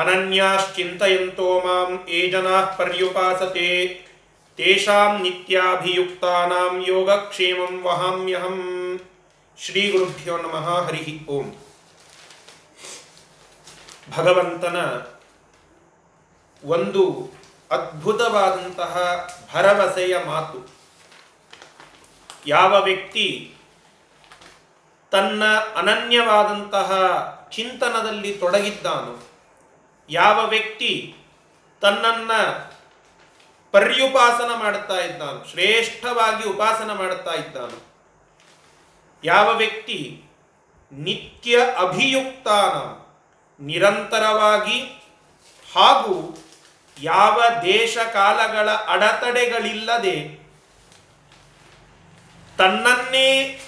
ಅನನ್ಯಾಶ್ಚಿಂತೆಯಂತೋ ಮಾಂ ಏ ಜನಾ ಪರ್ಯುಪಾಸತೆ. ತೇಷಾಂ ನಿತ್ಯಾಭಿಯುಕ್ತಾನಾಂ ಯೋಗಕ್ಷೇಮಂ ವಹಾಮ್ಯಹಂ. ಶ್ರೀ ಗುರುಭ್ಯೋ ನಮಃ ಹರಿ ಓಂ. ಭಗವಂತನ ಒಂದು ಅದ್ಭುತವಾದಂತಹ ಭರವಸೆಯ ಮಾತು. ಯಾವ ವ್ಯಕ್ತಿ ತನ್ನ ಅನನ್ಯವಾದಂತಹ ಚಿಂತನದಲ್ಲಿ ತೊಡಗಿದ್ದಾನೋ ಯಾವ ವ್ಯಕ್ತಿ ತನ್ನನ್ನು ಪರ್ಯುಪಾಸನ ಮಾಡುತ್ತಾ ಇದ್ದಾನೋ, ಶ್ರೇಷ್ಠವಾಗಿ ಉಪಾಸನ ಮಾಡುತ್ತಾ ಇದ್ದಾನೋ, ಯಾವ ವ್ಯಕ್ತಿ ನಿತ್ಯ ಅಭಿಯುಕ್ತಾನ, ನಿರಂತರವಾಗಿ ಹಾಗೂ ಯಾವ ದೇಶ ಕಾಲಗಳ ಅಡೆತಡೆಗಳಿಲ್ಲದೆ ತನ್ನನ್ನೇ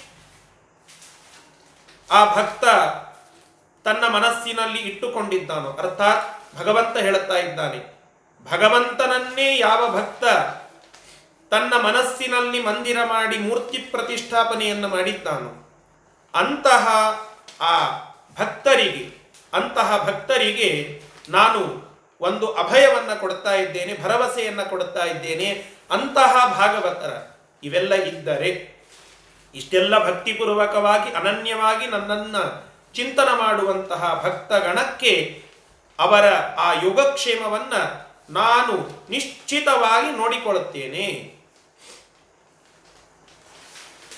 ಆ ಭಕ್ತ ತನ್ನ ಮನಸ್ಸಿನಲ್ಲಿ ಇಟ್ಟುಕೊಂಡಿದ್ದಾನೋ, ಅರ್ಥಾತ್ ಭಗವಂತ ಹೇಳುತ್ತಾ ಇದ್ದಾನೆ, ಭಗವಂತನನ್ನೇ ಯಾವ ಭಕ್ತ ತನ್ನ ಮನಸ್ಸಿನಲ್ಲಿ ಮಂದಿರ ಮಾಡಿ ಮೂರ್ತಿ ಪ್ರತಿಷ್ಠಾಪನೆಯನ್ನು ಮಾಡಿದ್ದಾನೋ, ಅಂತಹ ಆ ಭಕ್ತರಿಗೆ, ಅಂತಹ ಭಕ್ತರಿಗೆ ನಾನು ಒಂದು ಅಭಯವನ್ನು ಕೊಡ್ತಾ ಇದ್ದೇನೆ, ಭರವಸೆಯನ್ನು ಕೊಡ್ತಾ ಇದ್ದೇನೆ, ಅಂತಹ ಭಾಗವತರ ಇವೆಲ್ಲ ಇದ್ದರೆ, ಇಷ್ಟೆಲ್ಲ ಭಕ್ತಿಪೂರ್ವಕವಾಗಿ, ಅನನ್ಯವಾಗಿ ನನ್ನನ್ನು ಚಿಂತನ ಮಾಡುವಂತಹ ಭಕ್ತಗಣಕ್ಕೆ ಅವರ ಆ ಯೋಗಕ್ಷೇಮವನ್ನು ನಾನು ನಿಶ್ಚಿತವಾಗಿ ನೋಡಿಕೊಳ್ಳುತ್ತೇನೆ.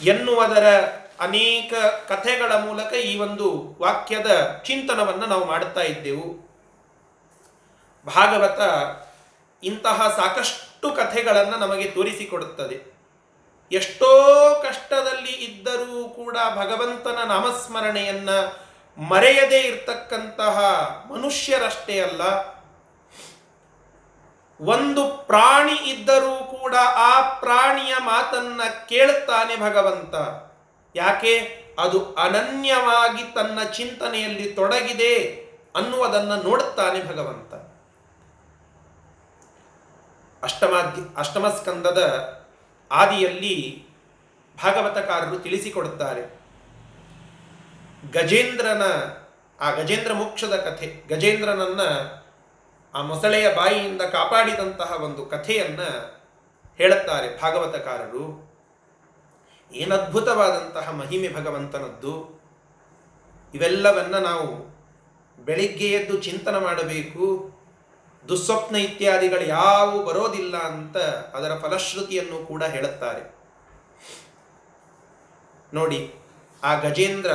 ಎನ್ನುವುದರ ಅನೇಕ ಕಥೆಗಳ ಮೂಲಕ ಈ ಒಂದು ವಾಕ್ಯದ ಚಿಂತನವನ್ನು ನಾವು ಮಾಡುತ್ತಾ ಇದ್ದೆವು. ಭಾಗವತ ಇಂತಹ ಸಾಕಷ್ಟು ಕಥೆಗಳನ್ನು ನಮಗೆ ತೋರಿಸಿಕೊಡುತ್ತದೆ. ಎಷ್ಟೋ ಕಷ್ಟದಲ್ಲಿ ಇದ್ದರೂ ಕೂಡ ಭಗವಂತನ ನಾಮಸ್ಮರಣೆಯನ್ನ ಮರೆಯದೇ ಇರತಕ್ಕಂತಹ ಮನುಷ್ಯರಷ್ಟೇ ಅಲ್ಲ, ಒಂದು ಪ್ರಾಣಿ ಇದ್ದರೂ ಕೂಡ ಆ ಪ್ರಾಣಿಯ ಮಾತನ್ನ ಕೇಳುತ್ತಾನೆ ಭಗವಂತ. ಯಾಕೆ? ಅದು ಅನನ್ಯವಾಗಿ ತನ್ನ ಚಿಂತನೆಯಲ್ಲಿ ತೊಡಗಿದೆ ಅನ್ನುವುದನ್ನು ನೋಡುತ್ತಾನೆ ಭಗವಂತ. ಅಷ್ಟಮಾಧ್ಯ, ಅಷ್ಟಮಸ್ಕಂದದ ಆದಿಯಲ್ಲಿ ಭಾಗವತಕಾರರು ತಿಳಿಸಿಕೊಡುತ್ತಾರೆ. ಗಜೇಂದ್ರನ, ಆ ಗಜೇಂದ್ರ ಮೋಕ್ಷದ ಕಥೆ, ಗಜೇಂದ್ರನನ್ನ ಆ ಮೊಸಳೆಯ ಬಾಯಿಯಿಂದ ಕಾಪಾಡಿದಂತಹ ಒಂದು ಕಥೆಯನ್ನ ಹೇಳುತ್ತಾರೆ ಭಾಗವತಕಾರರು. ಏನದ್ಭುತವಾದಂತಹ ಮಹಿಮೆ ಭಗವಂತನದ್ದು. ಇವೆಲ್ಲವನ್ನ ನಾವು ಬೆಳಿಗ್ಗೆ ಎದ್ದು ಚಿಂತನೆ ಮಾಡಬೇಕು. ದುಸ್ವಪ್ನ ಇತ್ಯಾದಿಗಳು ಯಾವು ಬರೋದಿಲ್ಲ ಅಂತ ಅದರ ಫಲಶ್ರುತಿಯನ್ನು ಕೂಡ ಹೇಳುತ್ತಾರೆ. ನೋಡಿ, ಆ ಗಜೇಂದ್ರ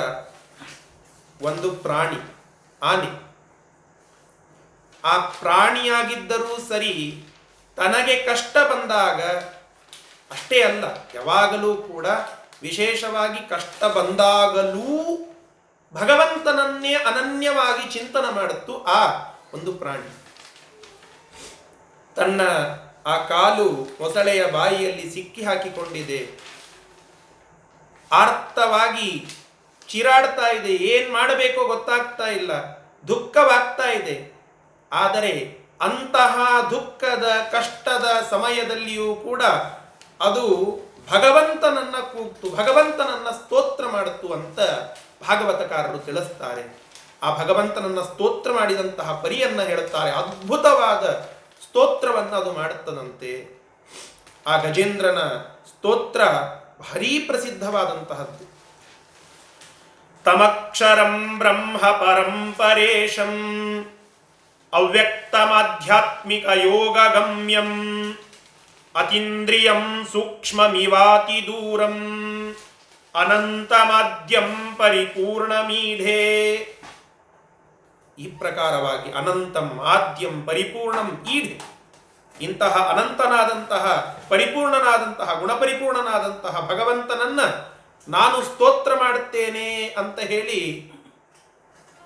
ಒಂದು ಪ್ರಾಣಿ, ಆನೆ. ಆ ಪ್ರಾಣಿಯಾಗಿದ್ದರೂ ಸರಿ ತನಗೆ ಕಷ್ಟ ಬಂದಾಗ ಅಷ್ಟೇ ಅಲ್ಲ, ಯಾವಾಗಲೂ ಕೂಡ ವಿಶೇಷವಾಗಿ ಕಷ್ಟ ಬಂದಾಗಲೂ ಭಗವಂತನನ್ನೇ ಅನನ್ಯವಾಗಿ ಚಿಂತನ ಮಾಡುತ್ತು ಆ ಒಂದು ಪ್ರಾಣಿ. ತನ್ನ ಆ ಕಾಲು ಮೊಸಳೆಯ ಬಾಯಿಯಲ್ಲಿ ಸಿಕ್ಕಿ ಹಾಕಿಕೊಂಡಿದೆ. ಆರ್ತವಾಗಿ ಚಿರಾಡ್ತಾ ಇದೆ, ಏನ್ ಮಾಡಬೇಕೋ ಗೊತ್ತಾಗ್ತಾ ಇಲ್ಲ, ದುಃಖವಾಗ್ತಾ ಇದೆ. ಆದರೆ ಅಂತಹ ದುಃಖದ, ಕಷ್ಟದ ಸಮಯದಲ್ಲಿಯೂ ಕೂಡ ಅದು ಭಗವಂತನನ್ನ ಕೂಗ್ತು, ಭಗವಂತನನ್ನ ಸ್ತೋತ್ರ ಮಾಡುತ್ತು ಅಂತ ಭಾಗವತಕಾರರು ತಿಳಿಸ್ತಾರೆ. ಆ ಭಗವಂತನನ್ನ ಸ್ತೋತ್ರ ಮಾಡಿದಂತಹ ಪರಿಯನ್ನ ಹೇಳುತ್ತಾರೆ, ಅದ್ಭುತವಾದ ಸ್ತೋತ್ರವನ್ನು ಅದು ಮಾಡುತ್ತದಂತೆ ಆ ಗಜೇಂದ್ರನ ಸ್ತೋತ್ರ ಭಾರೀ ಪ್ರಸಿದ್ಧವಾದಂತಹದ್ದು ಯೋಗ ಗಮ್ಯಂ ಅತೀಂದ್ರಿಯಂ ಸೂಕ್ಷ್ಮಮಿವಾತಿ ದೂರಂ ಅನಂತಮಾದ್ಯಂ ಪರಿಪೂರ್ಣಮೀಢೆ ಈ ಪ್ರಕಾರವಾಗಿ ಅನಂತಂ ಆದ್ಯಂ ಪರಿಪೂರ್ಣಂ ಈಢೆ ಇಂತಹ ಅನಂತನಾದಂತಹ ಪರಿಪೂರ್ಣನಾದಂತಹ ಗುಣಪರಿಪೂರ್ಣನಾದಂತಹ ಭಗವಂತನನ್ನ ನಾನು ಸ್ತೋತ್ರ ಮಾಡುತ್ತೇನೆ ಅಂತ ಹೇಳಿ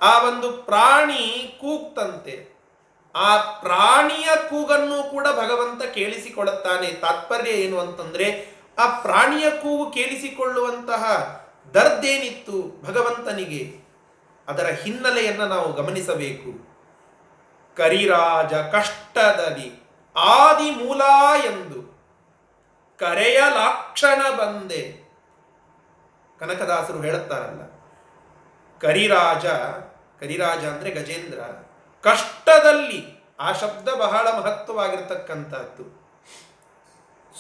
ಆ ಒಂದು ಪ್ರಾಣಿ ಕೂಗ್ತಂತೆ. ಆ ಪ್ರಾಣಿಯ ಕೂಗನ್ನು ಕೂಡ ಭಗವಂತ ಕೇಳಿಸಿಕೊಳ್ಳುತ್ತಾನೆ ತಾತ್ಪರ್ಯ ಏನು ಅಂತಂದ್ರೆ, ಆ ಪ್ರಾಣಿಯ ಕೂಗು ಕೇಳಿಸಿಕೊಳ್ಳುವಂತಹ ದರ್ದೇನಿತ್ತು ಭಗವಂತನಿಗೆ, ಅದರ ಹಿನ್ನೆಲೆಯನ್ನು ನಾವು ಗಮನಿಸಬೇಕು. ಕರಿರಾಜ ಕಷ್ಟದಲ್ಲಿ ಆದಿ ಮೂಲ ಎಂದು ಕರೆಯಲಾಕ್ಷಣ ಬಂದೆ. ಕನಕದಾಸರು ಹೇಳುತ್ತಾರಲ್ಲ, ಕರಿರಾಜ ಕರಿರಾಜ ಅಂದ್ರೆ ಗಜೇಂದ್ರ, ಕಷ್ಟದಲ್ಲಿ ಆ ಶಬ್ದ ಬಹಳ ಮಹತ್ವವಾಗಿರ್ತಕ್ಕಂಥದ್ದು.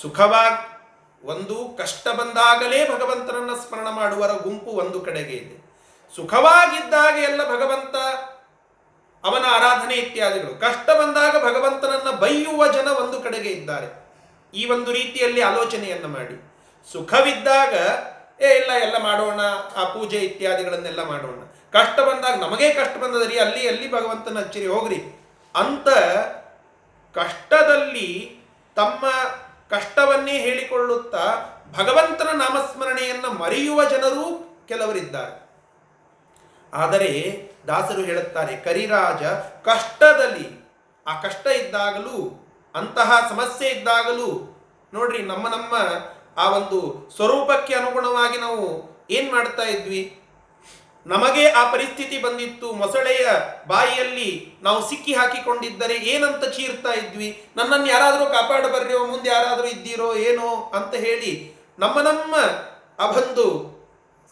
ಸುಖವಾಗಿ ಒಂದು ಕಷ್ಟ ಬಂದಾಗಲೇ ಭಗವಂತನನ್ನ ಸ್ಮರಣ ಮಾಡುವರ ಗುಂಪು ಒಂದು ಕಡೆಗೆ ಇದೆ. ಸುಖವಾಗಿದ್ದಾಗ ಎಲ್ಲ ಭಗವಂತ, ಅವನ ಆರಾಧನೆ ಇತ್ಯಾದಿಗಳು. ಕಷ್ಟ ಬಂದಾಗ ಭಗವಂತನನ್ನ ಬೈಯುವ ಜನ ಒಂದು ಕಡೆಗೆ ಇದ್ದಾರೆ. ಈ ಒಂದು ರೀತಿಯಲ್ಲಿ ಆಲೋಚನೆಯನ್ನು ಮಾಡಿ. ಸುಖವಿದ್ದಾಗ ಏ ಇಲ್ಲ, ಎಲ್ಲ ಮಾಡೋಣ, ಆ ಪೂಜೆ ಇತ್ಯಾದಿಗಳನ್ನೆಲ್ಲ ಮಾಡೋಣ. ಕಷ್ಟ ಬಂದಾಗ, ನಮಗೇ ಕಷ್ಟ ಬಂದದರಿ ಅಲ್ಲಿ ಅಲ್ಲಿ ಭಗವಂತನ ಹಚ್ಚಿರಿ ಹೋಗ್ರಿ. ಅಂತ ಕಷ್ಟದಲ್ಲಿ ತಮ್ಮ ಕಷ್ಟವನ್ನೇ ಹೇಳಿಕೊಳ್ಳುತ್ತಾ ಭಗವಂತನ ನಾಮಸ್ಮರಣೆಯನ್ನು ಮರೆಯುವ ಜನರು ಕೆಲವರಿದ್ದಾರೆ. ಆದರೆ ದಾಸರು ಹೇಳುತ್ತಾರೆ, ಕರಿರಾಜ, ಕಷ್ಟದಲ್ಲಿ, ಆ ಕಷ್ಟ ಇದ್ದಾಗಲೂ, ಅಂತಹ ಸಮಸ್ಯೆ ಇದ್ದಾಗಲೂ, ನೋಡ್ರಿ, ನಮ್ಮ ನಮ್ಮ ಆ ಒಂದು ಸ್ವರೂಪಕ್ಕೆ ಅನುಗುಣವಾಗಿ ನಾವು ಏನ್ ಮಾಡ್ತಾ ಇದ್ವಿ? ನಮಗೆ ಆ ಪರಿಸ್ಥಿತಿ ಬಂದಿತ್ತು. ಮೊಸಳೆಯ ಬಾಯಿಯಲ್ಲಿ ನಾವು ಸಿಕ್ಕಿ ಹಾಕಿಕೊಂಡಿದ್ದರೆ ಏನಂತ ಚೀರ್ತಾ ಇದ್ವಿ? ನನ್ನನ್ನು ಯಾರಾದರೂ ಕಾಪಾಡಬರ್ರಿಯೋ ಮುಂದೆ ಯಾರಾದರೂ ಇದ್ದೀರೋ? ಏನೋ ಅಂತ ಹೇಳಿ ನಮ್ಮ ನಮ್ಮ ಆ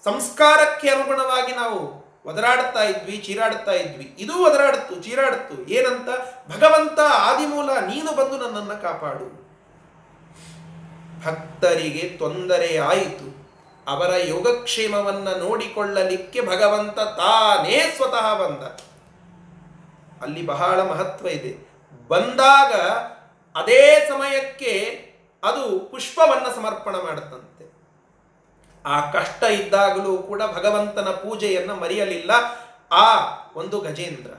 ಸಂಸ್ಕಾರಕ್ಕೆ ಅನುಗುಣವಾಗಿ ನಾವು ಒದರಾಡ್ತಾ ಇದ್ವಿ, ಚೀರಾಡ್ತಾ ಇದ್ವಿ. ಇದು ಒದರಾಡ್ತು, ಚೀರಾಡ್ತು. ಏನಂತ? ಭಗವಂತ ಆದಿಮೂಲ, ನೀನು ಬಂದು ನನ್ನನ್ನು ಕಾಪಾಡು. ಭಕ್ತರಿಗೆ ತೊಂದರೆ ಆಯಿತು ಅವರ ಯೋಗಕ್ಷೇಮವನ್ನು ನೋಡಿಕೊಳ್ಳಲಿಕ್ಕೆ ಭಗವಂತ ತಾನೇ ಸ್ವತಃ ಬಂದ. ಅಲ್ಲಿ ಬಹಳ ಮಹತ್ವ ಇದೆ. ಬಂದಾಗ ಅದೇ ಸಮಯಕ್ಕೆ ಅದು ಪುಷ್ಪವನ್ನು ಸಮರ್ಪಣ ಮಾಡುತ್ತಂತೆ. ಆ ಕಷ್ಟ ಇದ್ದಾಗಲೂ ಕೂಡ ಭಗವಂತನ ಪೂಜೆಯನ್ನು ಮರೆಯಲಿಲ್ಲ. ಆ ಒಂದು ಗಜೇಂದ್ರ.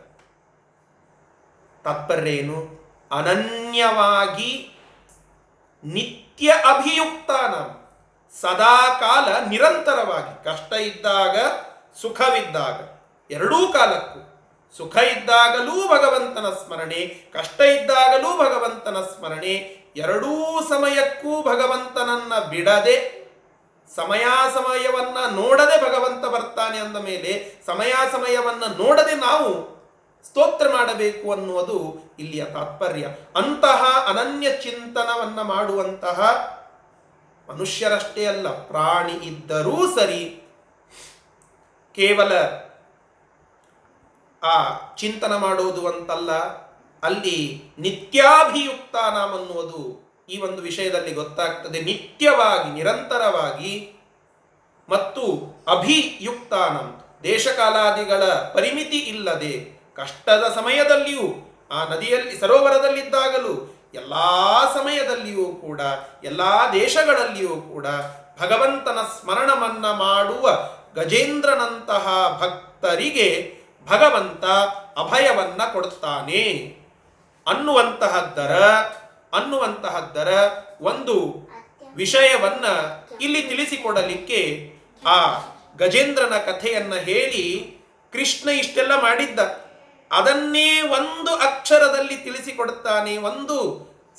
ತಾತ್ಪರ್ಯ ಏನು ಅನನ್ಯವಾಗಿ ನಿತ್ಯ ಅಭಿಯುಕ್ತಾನ. ಸದಾ ಕಾಲ ನಿರಂತರವಾಗಿ ಕಷ್ಟ ಇದ್ದಾಗ, ಸುಖವಿದ್ದಾಗ, ಎರಡೂ ಕಾಲಕ್ಕೂ, ಸುಖ ಇದ್ದಾಗಲೂ ಭಗವಂತನ ಸ್ಮರಣೆ, ಕಷ್ಟ ಇದ್ದಾಗಲೂ ಭಗವಂತನ ಸ್ಮರಣೆ, ಎರಡೂ ಸಮಯಕ್ಕೂ ಭಗವಂತನನ್ನ ಬಿಡದೆ ಸಮಯ ಸಮಯವನ್ನ ನೋಡದೆ ಭಗವಂತ ಬರ್ತಾನೆ ಅಂದ ಮೇಲೆ ಸಮಯ ಸಮಯವನ್ನ ನೋಡದೆ ನಾವು ಸ್ತೋತ್ರ ಮಾಡಬೇಕು ಅನ್ನುವುದು ಇಲ್ಲಿಯ ತಾತ್ಪರ್ಯ. ಅಂತಹ ಅನನ್ಯ ಚಿಂತನವನ್ನ ಮಾಡುವಂತಹ ಮನುಷ್ಯರಷ್ಟೇ ಅಲ್ಲ, ಪ್ರಾಣಿ ಇದ್ದರೂ ಸರಿ ಕೇವಲ ಆ ಚಿಂತನ ಮಾಡುವುದು ಅಂತಲ್ಲ, ಅಲ್ಲಿ ನಿತ್ಯಾಭಿಯುಕ್ತ ಅನ್ನುವುದು ಈ ಒಂದು ವಿಷಯದಲ್ಲಿ ಗೊತ್ತಾಗ್ತದೆ. ನಿತ್ಯವಾಗಿ, ನಿರಂತರವಾಗಿ ಮತ್ತು ಅಭಿಯುಕ್ತಾನಂ ದೇಶಕಾಲಾದಿಗಳ ಪರಿಮಿತಿ ಇಲ್ಲದೆ ಕಷ್ಟದ ಸಮಯದಲ್ಲಿಯೂ, ಆ ನದಿಯಲ್ಲಿ, ಸರೋವರದಲ್ಲಿದ್ದಾಗಲೂ, ಎಲ್ಲ ಸಮಯದಲ್ಲಿಯೂ ಕೂಡ, ಎಲ್ಲ ದೇಶಗಳಲ್ಲಿಯೂ ಕೂಡ ಭಗವಂತನ ಸ್ಮರಣವನ್ನ ಮಾಡುವ ಗಜೇಂದ್ರನಂತಹ ಭಕ್ತರಿಗೆ ಭಗವಂತ ಅಭಯವನ್ನ ಕೊಡುತ್ತಾನೆ. ಅನ್ನುವಂತಹದ್ದರ ಅನ್ನುವಂತಹದ್ದರ ಒಂದು ವಿಷಯವನ್ನ ಇಲ್ಲಿ ತಿಳಿಸಿಕೊಡಲಿಕ್ಕೆ ಆ ಗಜೇಂದ್ರನ ಕಥೆಯನ್ನ ಹೇಳಿ ಕೃಷ್ಣ ಇಷ್ಟೆಲ್ಲ ಮಾಡಿದ್ದ. ಅದನ್ನೇ ಒಂದು ಅಕ್ಷರದಲ್ಲಿ ತಿಳಿಸಿಕೊಡುತ್ತಾನೆ, ಒಂದು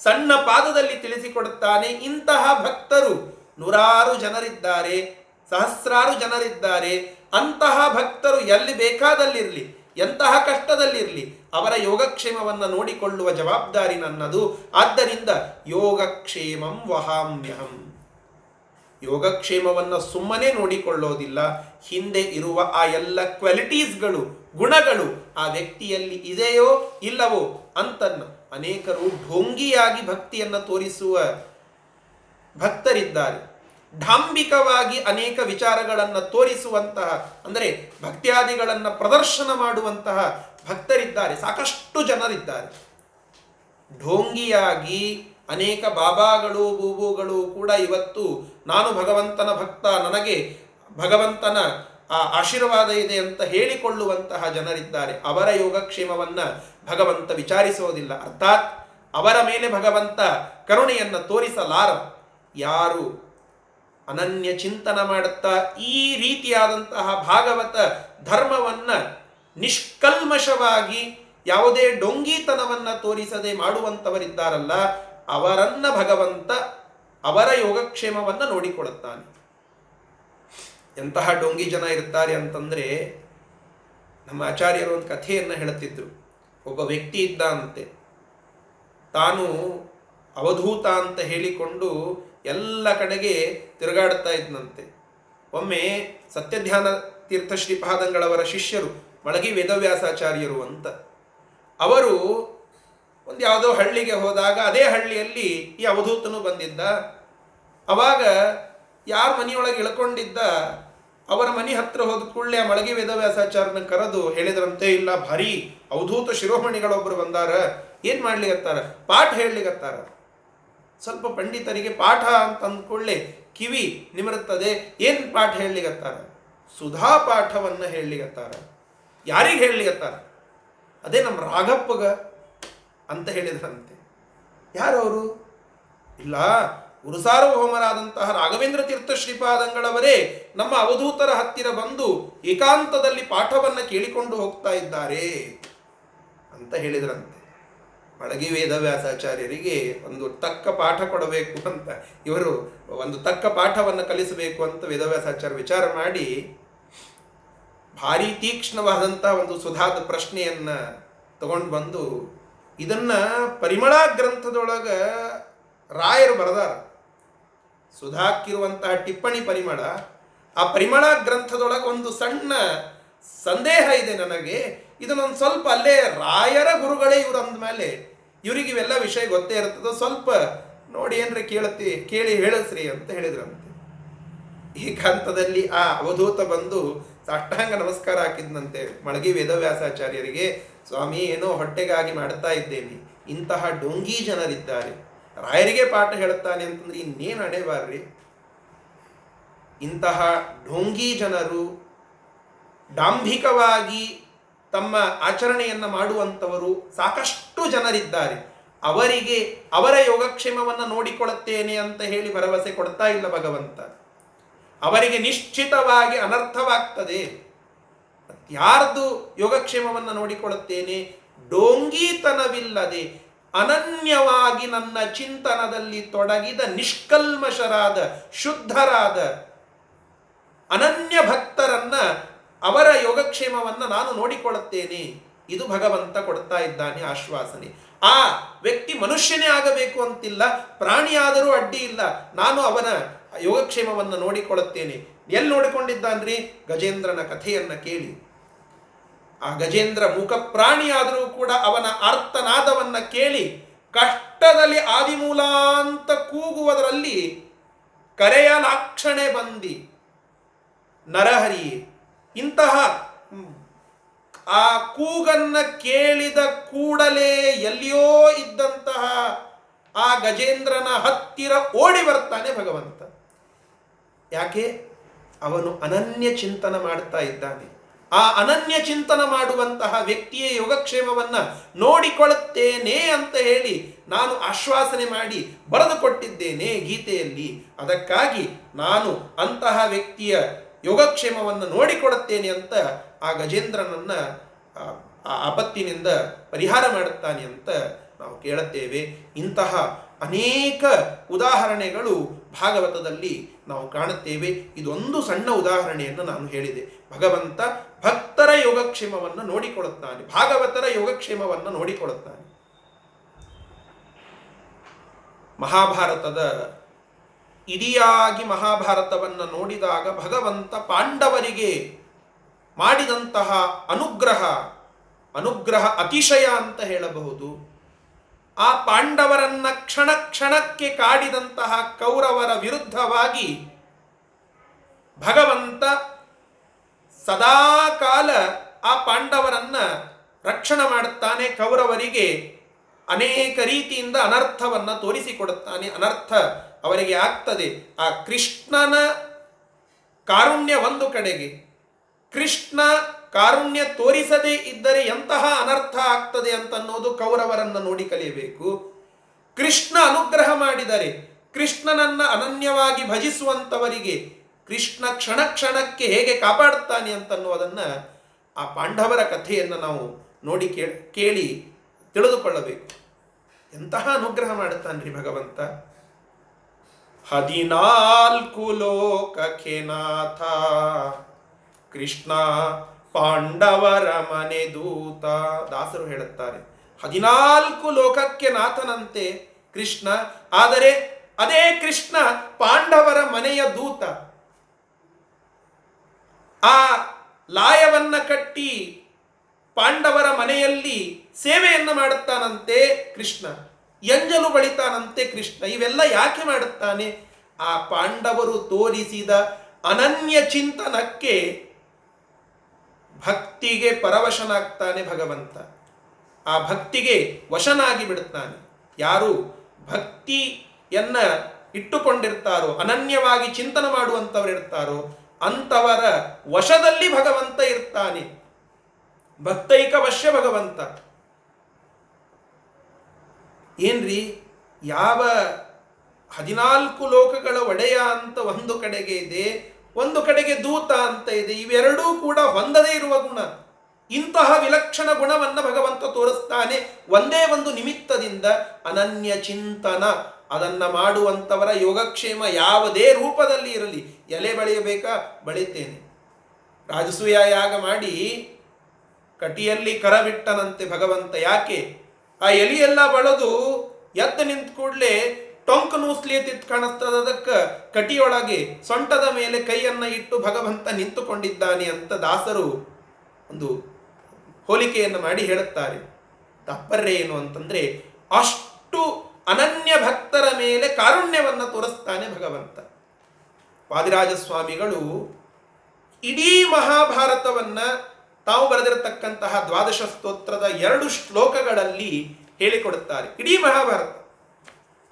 ಸಣ್ಣ ಪಾದದಲ್ಲಿ ತಿಳಿಸಿಕೊಡುತ್ತಾನೆ. ಇಂತಹ ಭಕ್ತರು ನೂರಾರು ಜನರಿದ್ದಾರೆ, ಸಹಸ್ರಾರು ಜನರಿದ್ದಾರೆ. ಅಂತಹ ಭಕ್ತರು ಎಲ್ಲಿ ಬೇಕಾದಲ್ಲಿರಲಿ, ಎಂತಹ ಕಷ್ಟದಲ್ಲಿರಲಿ ಅವರ ಯೋಗಕ್ಷೇಮವನ್ನು ನೋಡಿಕೊಳ್ಳುವ ಜವಾಬ್ದಾರಿ ನನ್ನದು. ಆದ್ದರಿಂದ ಯೋಗಕ್ಷೇಮಂ ವಹಾಮ್ಯಹಂ. ಯೋಗಕ್ಷೇಮವನ್ನು ಸುಮ್ಮನೆ ನೋಡಿಕೊಳ್ಳೋದಿಲ್ಲ, ಹಿಂದೆ ಇರುವ ಆ ಎಲ್ಲ ಕ್ವಾಲಿಟೀಸ್ಗಳು ಗುಣಗಳು ಆ ವ್ಯಕ್ತಿಯಲ್ಲಿ ಇದೆಯೋ ಇಲ್ಲವೋ ಅಂತನ್ನ ಅನೇಕರು ಢೋಂಗಿಯಾಗಿ ಭಕ್ತಿಯನ್ನು ತೋರಿಸುವ ಭಕ್ತರಿದ್ದಾರೆ. ಢಾಂಬಿಕವಾಗಿ ಅನೇಕ ವಿಚಾರಗಳನ್ನು ತೋರಿಸುವಂತಹ, ಅಂದರೆ ಭಕ್ತ್ಯಾದಿಗಳನ್ನು ಪ್ರದರ್ಶನ ಮಾಡುವಂತಹ ಭಕ್ತರಿದ್ದಾರೆ. ಸಾಕಷ್ಟು ಜನರಿದ್ದಾರೆ. ಢೋಂಗಿಯಾಗಿ ಅನೇಕ ಬಾಬಾಗಳು, ಬೂಬುಗಳು ಕೂಡ ಇವತ್ತು ನಾನು ಭಗವಂತನ ಭಕ್ತ, ನನಗೆ ಭಗವಂತನ ಆ ಆಶೀರ್ವಾದ ಇದೆ ಅಂತ ಹೇಳಿಕೊಳ್ಳುವಂತಹ ಜನರಿದ್ದಾರೆ. ಅವರ ಯೋಗಕ್ಷೇಮವನ್ನ ಭಗವಂತ ವಿಚಾರಿಸೋದಿಲ್ಲ ಅರ್ಥಾತ್ ಅವರ ಮೇಲೆ ಭಗವಂತ ಕರುಣೆಯನ್ನು ತೋರಿಸಲಾರ. ಯಾರು ಅನನ್ಯ ಚಿಂತನ ಮಾಡುತ್ತಾ ಈ ರೀತಿಯಾದಂತಹ ಭಾಗವತ ಧರ್ಮವನ್ನ ನಿಷ್ಕಲ್ಮಶವಾಗಿ ಯಾವುದೇ ಡೊಂಗಿತನವನ್ನ ತೋರಿಸದೆ ಮಾಡುವಂಥವರಿದ್ದಾರಲ್ಲ ಅವರನ್ನ ಭಗವಂತ ಅವರ ಯೋಗಕ್ಷೇಮವನ್ನು ನೋಡಿಕೊಳ್ಳುತ್ತಾನೆ. ಎಂತಹ ಡೊಂಗಿ ಜನ ಇರ್ತಾರೆ ಅಂತಂದರೆ ನಮ್ಮ ಆಚಾರ್ಯರು ಒಂದು ಕಥೆಯನ್ನು ಹೇಳುತ್ತಿದ್ದರು ಒಬ್ಬ ವ್ಯಕ್ತಿ ಇದ್ದ ಅಂತೆ ತಾನು ಅವಧೂತ ಅಂತ ಹೇಳಿಕೊಂಡು ಎಲ್ಲ ಕಡೆಗೆ ತಿರುಗಾಡ್ತಾ ಇದ್ನಂತೆ. ಒಮ್ಮೆ ಸತ್ಯಧ್ಯಾನ ತೀರ್ಥ ಶ್ರೀಪಾದಂಗಳವರ ಶಿಷ್ಯರು, ಮಳಗಿ ವೇದವ್ಯಾಸಾಚಾರ್ಯರು ಅಂತ. ಅವರು ಒಂದು ಯಾವುದೋ ಹಳ್ಳಿಗೆ ಹೋದಾಗ ಅದೇ ಹಳ್ಳಿಯಲ್ಲಿ ಈ ಅವಧೂತನು ಬಂದಿದ್ದ. ಅವಾಗ ಯಾರ ಮನೆಯೊಳಗೆ ಇಳ್ಕೊಂಡಿದ್ದ ಅವರ ಮನೆ ಹತ್ರ ಹೋದ ಕೂಡಲೇ ಆ ಮಳಗಿ ವೇದವ್ಯಾಸಾಚಾರ್ಯನ ಕರೆದು ಹೇಳಿದ್ರಂತೆ, ಇಲ್ಲ, ಭಾರಿ ಅವಧೂತ ಶಿರೋಮಣಿಗಳೊಬ್ಬರು ಬಂದಾರ. ಏನು ಮಾಡ್ಲಿಗತ್ತಾರ ಪಾಠ ಹೇಳಲಿಗತ್ತಾರ ಸ್ವಲ್ಪ ಪಂಡಿತರಿಗೆ ಪಾಠ ಅಂತ ಅಂದ್ಕೊಳ್ಳೆ ಕಿವಿ ನಿಮರುತ್ತದೆ, ಏನು ಪಾಠ ಹೇಳಲಿಗತ್ತಾರ ಸುಧಾ ಪಾಠವನ್ನು ಹೇಳಲಿಗತ್ತಾರ ಯಾರಿಗೆ ಹೇಳಲಿಗತ್ತಾರ ಅದೇ ನಮ್ಮ ರಾಘಪ್ಪಗ. ಅಂತ ಹೇಳಿದ್ರಂತೆ. ಯಾರವರು? ಇಲ್ಲ ಗುರುಸಾರ್ವಭೌಮರಾದಂತಹ ರಾಘವೇಂದ್ರ ತೀರ್ಥ ಶ್ರೀಪಾದಂಗಳವರೇ ನಮ್ಮ ಅವಧೂತರ ಹತ್ತಿರ ಬಂದು ಏಕಾಂತದಲ್ಲಿ ಪಾಠವನ್ನು ಕೇಳಿಕೊಂಡು ಹೋಗ್ತಾ ಇದ್ದಾರೆ ಅಂತ ಹೇಳಿದ್ರಂತೆ. ಮಳಗಿ ವೇದವ್ಯಾಸಾಚಾರ್ಯರಿಗೆ ಒಂದು ತಕ್ಕ ಪಾಠ ಕೊಡಬೇಕು ಅಂತ. ಇವರು ಒಂದು ತಕ್ಕ ಪಾಠವನ್ನು ಕಲಿಸಬೇಕು ಅಂತ ವೇದವ್ಯಾಸಾಚಾರ್ಯ ವಿಚಾರ ಮಾಡಿ ಭಾರಿ ತೀಕ್ಷ್ಣವಾದಂತಹ ಒಂದು ಸುಧಾದ ಪ್ರಶ್ನೆಯನ್ನ ತಗೊಂಡು ಬಂದು ಇದನ್ನ ಪರಿಮಳ ಗ್ರಂಥದೊಳಗ ರಾಯರು ಬರೆದಾರ. ಸುಧಾಕ್ಕಿರುವಂತಹ ಟಿಪ್ಪಣಿ ಪರಿಮಳ, ಆ ಪರಿಮಳ ಗ್ರಂಥದೊಳಗೆ ಒಂದು ಸಣ್ಣ ಸಂದೇಹ ಇದೆ ನನಗೆ. ಇದನ್ನೊಂದು ಸ್ವಲ್ಪ ಅಲ್ಲೇ ರಾಯರ ಗುರುಗಳೇ ಇವ್ರು ಅಂದಮೇಲೆ ಇವರಿಗೆ ಇವೆಲ್ಲ ವಿಷಯ ಗೊತ್ತೇ ಇರ್ತದೋ. ಸ್ವಲ್ಪ ನೋಡಿ ಏನ್ರಿ ಕೇಳತಿ, ಕೇಳಿ ಹೇಳಸ್ರಿ ಅಂತ ಹೇಳಿದ್ರಂತೆ. ಈ ಕಂತದಲ್ಲಿ ಆ ಅವಧೂತ ಬಂದು ಸಾಷ್ಟಾಂಗ ನಮಸ್ಕಾರ ಹಾಕಿದ್ನಂತೆ ಮಳಗಿ ವೇದವ್ಯಾಸಾಚಾರ್ಯರಿಗೆ. ಸ್ವಾಮಿ, ಏನೋ ಹೊಟ್ಟೆಗಾಗಿ ಮಾಡ್ತಾ ಇದ್ದೇನೆ. ಇಂತಹ ಡೊಂಗಿ ಜನರಿದ್ದಾರೆ. ರಾಯರಿಗೆ ಪಾಠ ಹೇಳುತ್ತಾನೆ ಅಂತಂದ್ರೆ ಇನ್ನೇನು ಅಡೆಬಾರ್ರಿ? ಇಂತಹ ಢೋಂಗಿ ಜನರು ಡಾಂಭಿಕವಾಗಿ ತಮ್ಮ ಆಚರಣೆಯನ್ನು ಮಾಡುವಂಥವರು ಸಾಕಷ್ಟು ಜನರಿದ್ದಾರೆ. ಅವರಿಗೆ ಅವರ ಯೋಗಕ್ಷೇಮವನ್ನು ನೋಡಿಕೊಳ್ಳುತ್ತೇನೆ ಅಂತ ಹೇಳಿ ಭರವಸೆ ಕೊಡ್ತಾ ಇಲ್ಲ ಭಗವಂತ. ಅವರಿಗೆ ನಿಶ್ಚಿತವಾಗಿ ಅನರ್ಥವಾಗ್ತದೆ. ಯಾರ್ದು ಯೋಗಕ್ಷೇಮವನ್ನು ನೋಡಿಕೊಳ್ಳುತ್ತೇನೆ? ಡೋಂಗಿತನವಿಲ್ಲದೆ ಅನನ್ಯವಾಗಿ ನನ್ನ ಚಿಂತನದಲ್ಲಿ ತೊಡಗಿದ ನಿಷ್ಕಲ್ಮಶರಾದ, ಶುದ್ಧರಾದ ಅನನ್ಯ ಭಕ್ತರನ್ನ ಅವರ ಯೋಗಕ್ಷೇಮವನ್ನು ನಾನು ನೋಡಿಕೊಳ್ಳುತ್ತೇನೆ. ಇದು ಭಗವಂತ ಕೊಡ್ತಾ ಇದ್ದಾನೆ ಆಶ್ವಾಸನೆ. ಆ ವ್ಯಕ್ತಿ ಮನುಷ್ಯನೇ ಆಗಬೇಕು ಅಂತಿಲ್ಲ, ಪ್ರಾಣಿಯಾದರೂ ಅಡ್ಡಿ ಇಲ್ಲ. ನಾನು ಅವನ ಯೋಗಕ್ಷೇಮವನ್ನು ನೋಡಿಕೊಳ್ಳುತ್ತೇನೆ. ಎಲ್ಲಿ ನೋಡಿಕೊಂಡಿದ್ದಾನ್ರಿ? ಗಜೇಂದ್ರನ ಕಥೆಯನ್ನು ಕೇಳಿ. ಆ ಗಜೇಂದ್ರ ಮುಖ ಪ್ರಾಣಿಯಾದರೂ ಕೂಡ ಅವನ ಅರ್ಥನಾದವನ್ನ ಕೇಳಿ ಕಷ್ಟದಲ್ಲಿ ಆದಿಮೂಲ ಅಂತ ಕೂಗುವುದರಲ್ಲಿ ಕರೆಯ ಲಾಕ್ಷಣೆ ಬಂದಿ, ನರಹರಿ, ಇಂತಹ ಆ ಕೂಗನ್ನ ಕೇಳಿದ ಕೂಡಲೇ ಎಲ್ಲಿಯೋ ಇದ್ದಂತಹ ಆ ಗಜೇಂದ್ರನ ಹತ್ತಿರ ಓಡಿ ಬರ್ತಾನೆ ಭಗವಂತ. ಯಾಕೆ? ಅವನು ಅನನ್ಯ ಚಿಂತನ ಮಾಡ್ತಾ ಇದ್ದಾನೆ. ಆ ಅನನ್ಯ ಚಿಂತನ ಮಾಡುವಂತಹ ವ್ಯಕ್ತಿಯ ಯೋಗಕ್ಷೇಮವನ್ನು ನೋಡಿಕೊಳ್ಳುತ್ತೇನೆ ಅಂತ ಹೇಳಿ ನಾನು ಆಶ್ವಾಸನೆ ಮಾಡಿ ಬರೆದುಕೊಟ್ಟಿದ್ದೇನೆ ಗೀತೆಯಲ್ಲಿ. ಅದಕ್ಕಾಗಿ ನಾನು ಅಂತಹ ವ್ಯಕ್ತಿಯ ಯೋಗಕ್ಷೇಮವನ್ನು ನೋಡಿಕೊಳ್ಳುತ್ತೇನೆ ಅಂತ ಆ ಗಜೇಂದ್ರನನ್ನು, ಆ ಆಪತ್ತಿನಿಂದ ಪರಿಹಾರ ಮಾಡುತ್ತಾನೆ ಅಂತ ನಾವು ಕೇಳುತ್ತೇವೆ. ಇಂತಹ ಅನೇಕ ಉದಾಹರಣೆಗಳು ಭಾಗವತದಲ್ಲಿ ನಾವು ಕಾಣುತ್ತೇವೆ. ಇದೊಂದು ಸಣ್ಣ ಉದಾಹರಣೆಯನ್ನು ನಾನು ಹೇಳಿದೆ. ಭಗವಂತ ಭಕ್ತರ ಯೋಗಕ್ಷೇಮವನ್ನು ನೋಡಿಕೊಳ್ಳುತ್ತಾನೆ. ಭಾಗವತರ ಯೋಗಕ್ಷೇಮವನ್ನು ನೋಡಿಕೊಳ್ಳುತ್ತಾನೆ. ಮಹಾಭಾರತದ ಇಡಿಯಾಗಿ ಮಹಾಭಾರತವನ್ನು ನೋಡಿದಾಗ ಭಗವಂತ ಪಾಂಡವರಿಗೆ ಮಾಡಿದಂತಹ ಅನುಗ್ರಹ ಅನುಗ್ರಹ ಅತಿಶಯ ಅಂತ ಹೇಳಬಹುದು. ಆ ಪಾಂಡವರನ್ನ ಕ್ಷಣ ಕ್ಷಣಕ್ಕೆ ಕಾಡಿದಂತಹ ಕೌರವರ ವಿರುದ್ಧವಾಗಿ ಭಗವಂತ ಸದಾಕಾಲ ಆ ಪಾಂಡವರನ್ನ ರಕ್ಷಣೆ ಮಾಡುತ್ತಾನೆ, ಕೌರವರಿಗೆ ಅನೇಕ ರೀತಿಯಿಂದ ಅನರ್ಥವನ್ನ ತೋರಿಸಿಕೊಡುತ್ತಾನೆ. ಅನರ್ಥ ಅವರಿಗೆ ಆಗ್ತದೆ. ಆ ಕೃಷ್ಣನ ಕಾರುಣ್ಯ ಒಂದು ಕಡೆಗೆ. ಕೃಷ್ಣ ಕಾರುಣ್ಯ ತೋರಿಸದೇ ಇದ್ದರೆ ಎಂತಹ ಅನರ್ಥ ಆಗ್ತದೆ ಅಂತನ್ನೋದು ಕೌರವರನ್ನು ನೋಡಿ ಕಲಿಯಬೇಕು. ಕೃಷ್ಣ ಅನುಗ್ರಹ ಮಾಡಿದರೆ, ಕೃಷ್ಣನನ್ನ ಅನನ್ಯವಾಗಿ ಭಜಿಸುವಂತವರಿಗೆ ಕೃಷ್ಣ ಕ್ಷಣ ಕ್ಷಣಕ್ಕೆ ಹೇಗೆ ಕಾಪಾಡುತ್ತಾನೆ ಅಂತನ್ನುವುದನ್ನ ಆ ಪಾಂಡವರ ಕಥೆಯನ್ನು ನಾವು ನೋಡಿ ಕೇಳಿ ತಿಳಿದುಕೊಳ್ಳಬೇಕು. ಎಂತಹ ಅನುಗ್ರಹ ಮಾಡುತ್ತಾನ್ರಿ ಭಗವಂತ? ಹದಿನಾಲ್ಕು ಲೋಕಕ್ಕೆ ನಾಥ ಕೃಷ್ಣ ಪಾಂಡವರ ಮನೆ ದೂತ. ದಾಸರು ಹೇಳುತ್ತಾರೆ, ಹದಿನಾಲ್ಕು ಲೋಕಕ್ಕೆ ನಾಥನಂತೆ ಕೃಷ್ಣ, ಆದರೆ ಅದೇ ಕೃಷ್ಣ ಪಾಂಡವರ ಮನೆಯ ದೂತ. ಆ ಲಾಯವನ್ನ ಕಟ್ಟಿ ಪಾಂಡವರ ಮನೆಯಲ್ಲಿ ಸೇವೆಯನ್ನು ಮಾಡುತ್ತಾನಂತೆ ಕೃಷ್ಣ, ಎಂಜಲು ಬಳಿತಾನಂತೆ ಕೃಷ್ಣ, ಇವೆಲ್ಲ ಯಾಕೆ ಮಾಡುತ್ತಾನೆ? ಆ ಪಾಂಡವರು ತೋರಿಸಿದ ಅನನ್ಯ ಚಿಂತನಕ್ಕೆ ಭಕ್ತಿಗೆ ಪರವಶನಾಗ್ತಾನೆ ಭಗವಂತ. ಆ ಭಕ್ತಿಗೆ ವಶನಾಗಿ ಬಿಡುತ್ತಾನೆ. ಯಾರು ಭಕ್ತಿಯನ್ನ ಇಟ್ಟುಕೊಂಡಿರ್ತಾರೋ, ಅನನ್ಯವಾಗಿ ಚಿಂತನೆ ಮಾಡುವಂಥವರಿರ್ತಾರೋ ಅಂಥವರ ವಶದಲ್ಲಿ ಭಗವಂತ ಇರ್ತಾನೆ. ಭಕ್ತೈಕ ವಶ್ಯ ಭಗವಂತ. ಏನ್ರಿ? ಯಾವ ಹದಿನಾಲ್ಕು ಲೋಕಗಳ ಒಡೆಯ ಅಂತ ಒಂದು ಕಡೆಗೆ ಇದೆ. ಒಂದು ಕಡೆಗೆ ದೂತ ಅಂತ ಇದೆ, ಇವೆರಡೂ ಕೂಡ ಹೊಂದದೇ ಇರುವ ಗುಣ. ಇಂತಹ ವಿಲಕ್ಷಣ ಗುಣವನ್ನು ಭಗವಂತ ತೋರಿಸ್ತಾನೆ ಒಂದೇ ಒಂದು ನಿಮಿತ್ತದಿಂದ ಅನನ್ಯ ಚಿಂತನ. ಅದನ್ನ ಮಾಡುವಂಥವರ ಯೋಗಕ್ಷೇಮ ಯಾವುದೇ ರೂಪದಲ್ಲಿ ಇರಲಿ. ಎಲೆ ಬಳಿಯಬೇಕಾ? ಬಳಿತೇನೆ. ರಾಜಸೂಯ ಯಾಗ ಮಾಡಿ ಕಟಿಯಲ್ಲಿ ಕರವಿಟ್ಟನಂತೆ ಭಗವಂತ ಯಾಕೆ? ಆ ಎಲಿಯೆಲ್ಲ ಬಳದು ಎದ್ದು ನಿಂತ ಕೂಡಲೇ ಟೊಂಕ್ ಎತ್ತಿತ್ ಕಾಣಿಸ್ತದ ಅದಕ್ಕೆ ಕಟಿಯೊಳಗೆ ಸೊಂಟದ ಮೇಲೆ ಕೈಯನ್ನ ಇಟ್ಟು ಭಗವಂತ ನಿಂತುಕೊಂಡಿದ್ದಾನೆ ಅಂತ ದಾಸರು ಒಂದು ಹೋಲಿಕೆಯನ್ನು ಮಾಡಿ ಹೇಳುತ್ತಾರೆ. ತಾತ್ಪರ್ಯ ಏನು ಅಂತಂದ್ರೆ ಅಷ್ಟು ಅನನ್ಯ ಭಕ್ತರ ಮೇಲೆ ಕಾರುಣ್ಯವನ್ನು ತೋರಿಸ್ತಾನೆ ಭಗವಂತ. ವಾದಿರಾಜ ಸ್ವಾಮಿಗಳು ಇಡೀ ಮಹಾಭಾರತವನ್ನ ತಾವು ಬರೆದಿರತಕ್ಕಂತಹ ದ್ವಾದಶ ಸ್ತೋತ್ರದ ಎರಡು ಶ್ಲೋಕಗಳಲ್ಲಿ ಹೇಳಿಕೊಡುತ್ತಾರೆ. ಇಡೀ ಮಹಾಭಾರತ.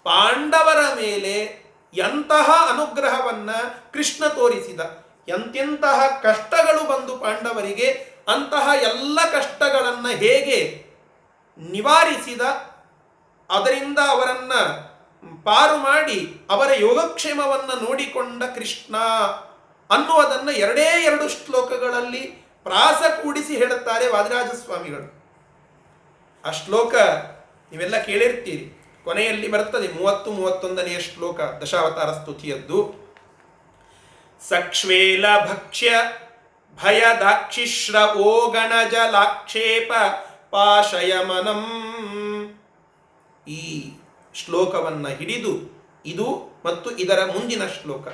ಪಾಂಡವರ ಮೇಲೆ ಎಂತಹ ಅನುಗ್ರಹವನ್ನ ಕೃಷ್ಣ ತೋರಿಸಿದ, ಎಂತೆಂತಹ ಕಷ್ಟಗಳು ಬಂದು ಪಾಂಡವರಿಗೆ, ಅಂತಹ ಎಲ್ಲ ಕಷ್ಟಗಳನ್ನು ಹೇಗೆ ನಿವಾರಿಸಿದ, ಅದರಿಂದ ಅವರನ್ನು ಪಾರು ಮಾಡಿ ಅವರ ಯೋಗಕ್ಷೇಮವನ್ನು ನೋಡಿಕೊಂಡ ಕೃಷ್ಣ ಅನ್ನುವುದನ್ನು ಎರಡೇ ಎರಡು ಶ್ಲೋಕಗಳಲ್ಲಿ ಪ್ರಾಸ ಕೂಡಿಸಿ ಹೇಳುತ್ತಾರೆ ವಾದಿರಾಜ ಸ್ವಾಮಿಗಳು ಆ ಶ್ಲೋಕ ನೀವೆಲ್ಲ ಕೇಳಿರ್ತೀರಿ. ಕೊನೆಯಲ್ಲಿ ಬರುತ್ತದೆ ಮೂವತ್ತು ಮೂವತ್ತೊಂದನೆಯ ಶ್ಲೋಕ ದಶಾವತಾರ ಸ್ತುತಿಯದ್ದು. ಸಕ್ಷ್ವೇಲ ಭಕ್ಷ್ಯ ಭಯದಾಕ್ಷಿಶ್ರ ಓಗಣ ಜಲಾಕ್ಷೇಪ ಪಾಶಯಮನಂ ಈ ಶ್ಲೋಕವನ್ನು ಹಿಡಿದು ಇದು ಮತ್ತು ಇದರ ಮುಂದಿನ ಶ್ಲೋಕ.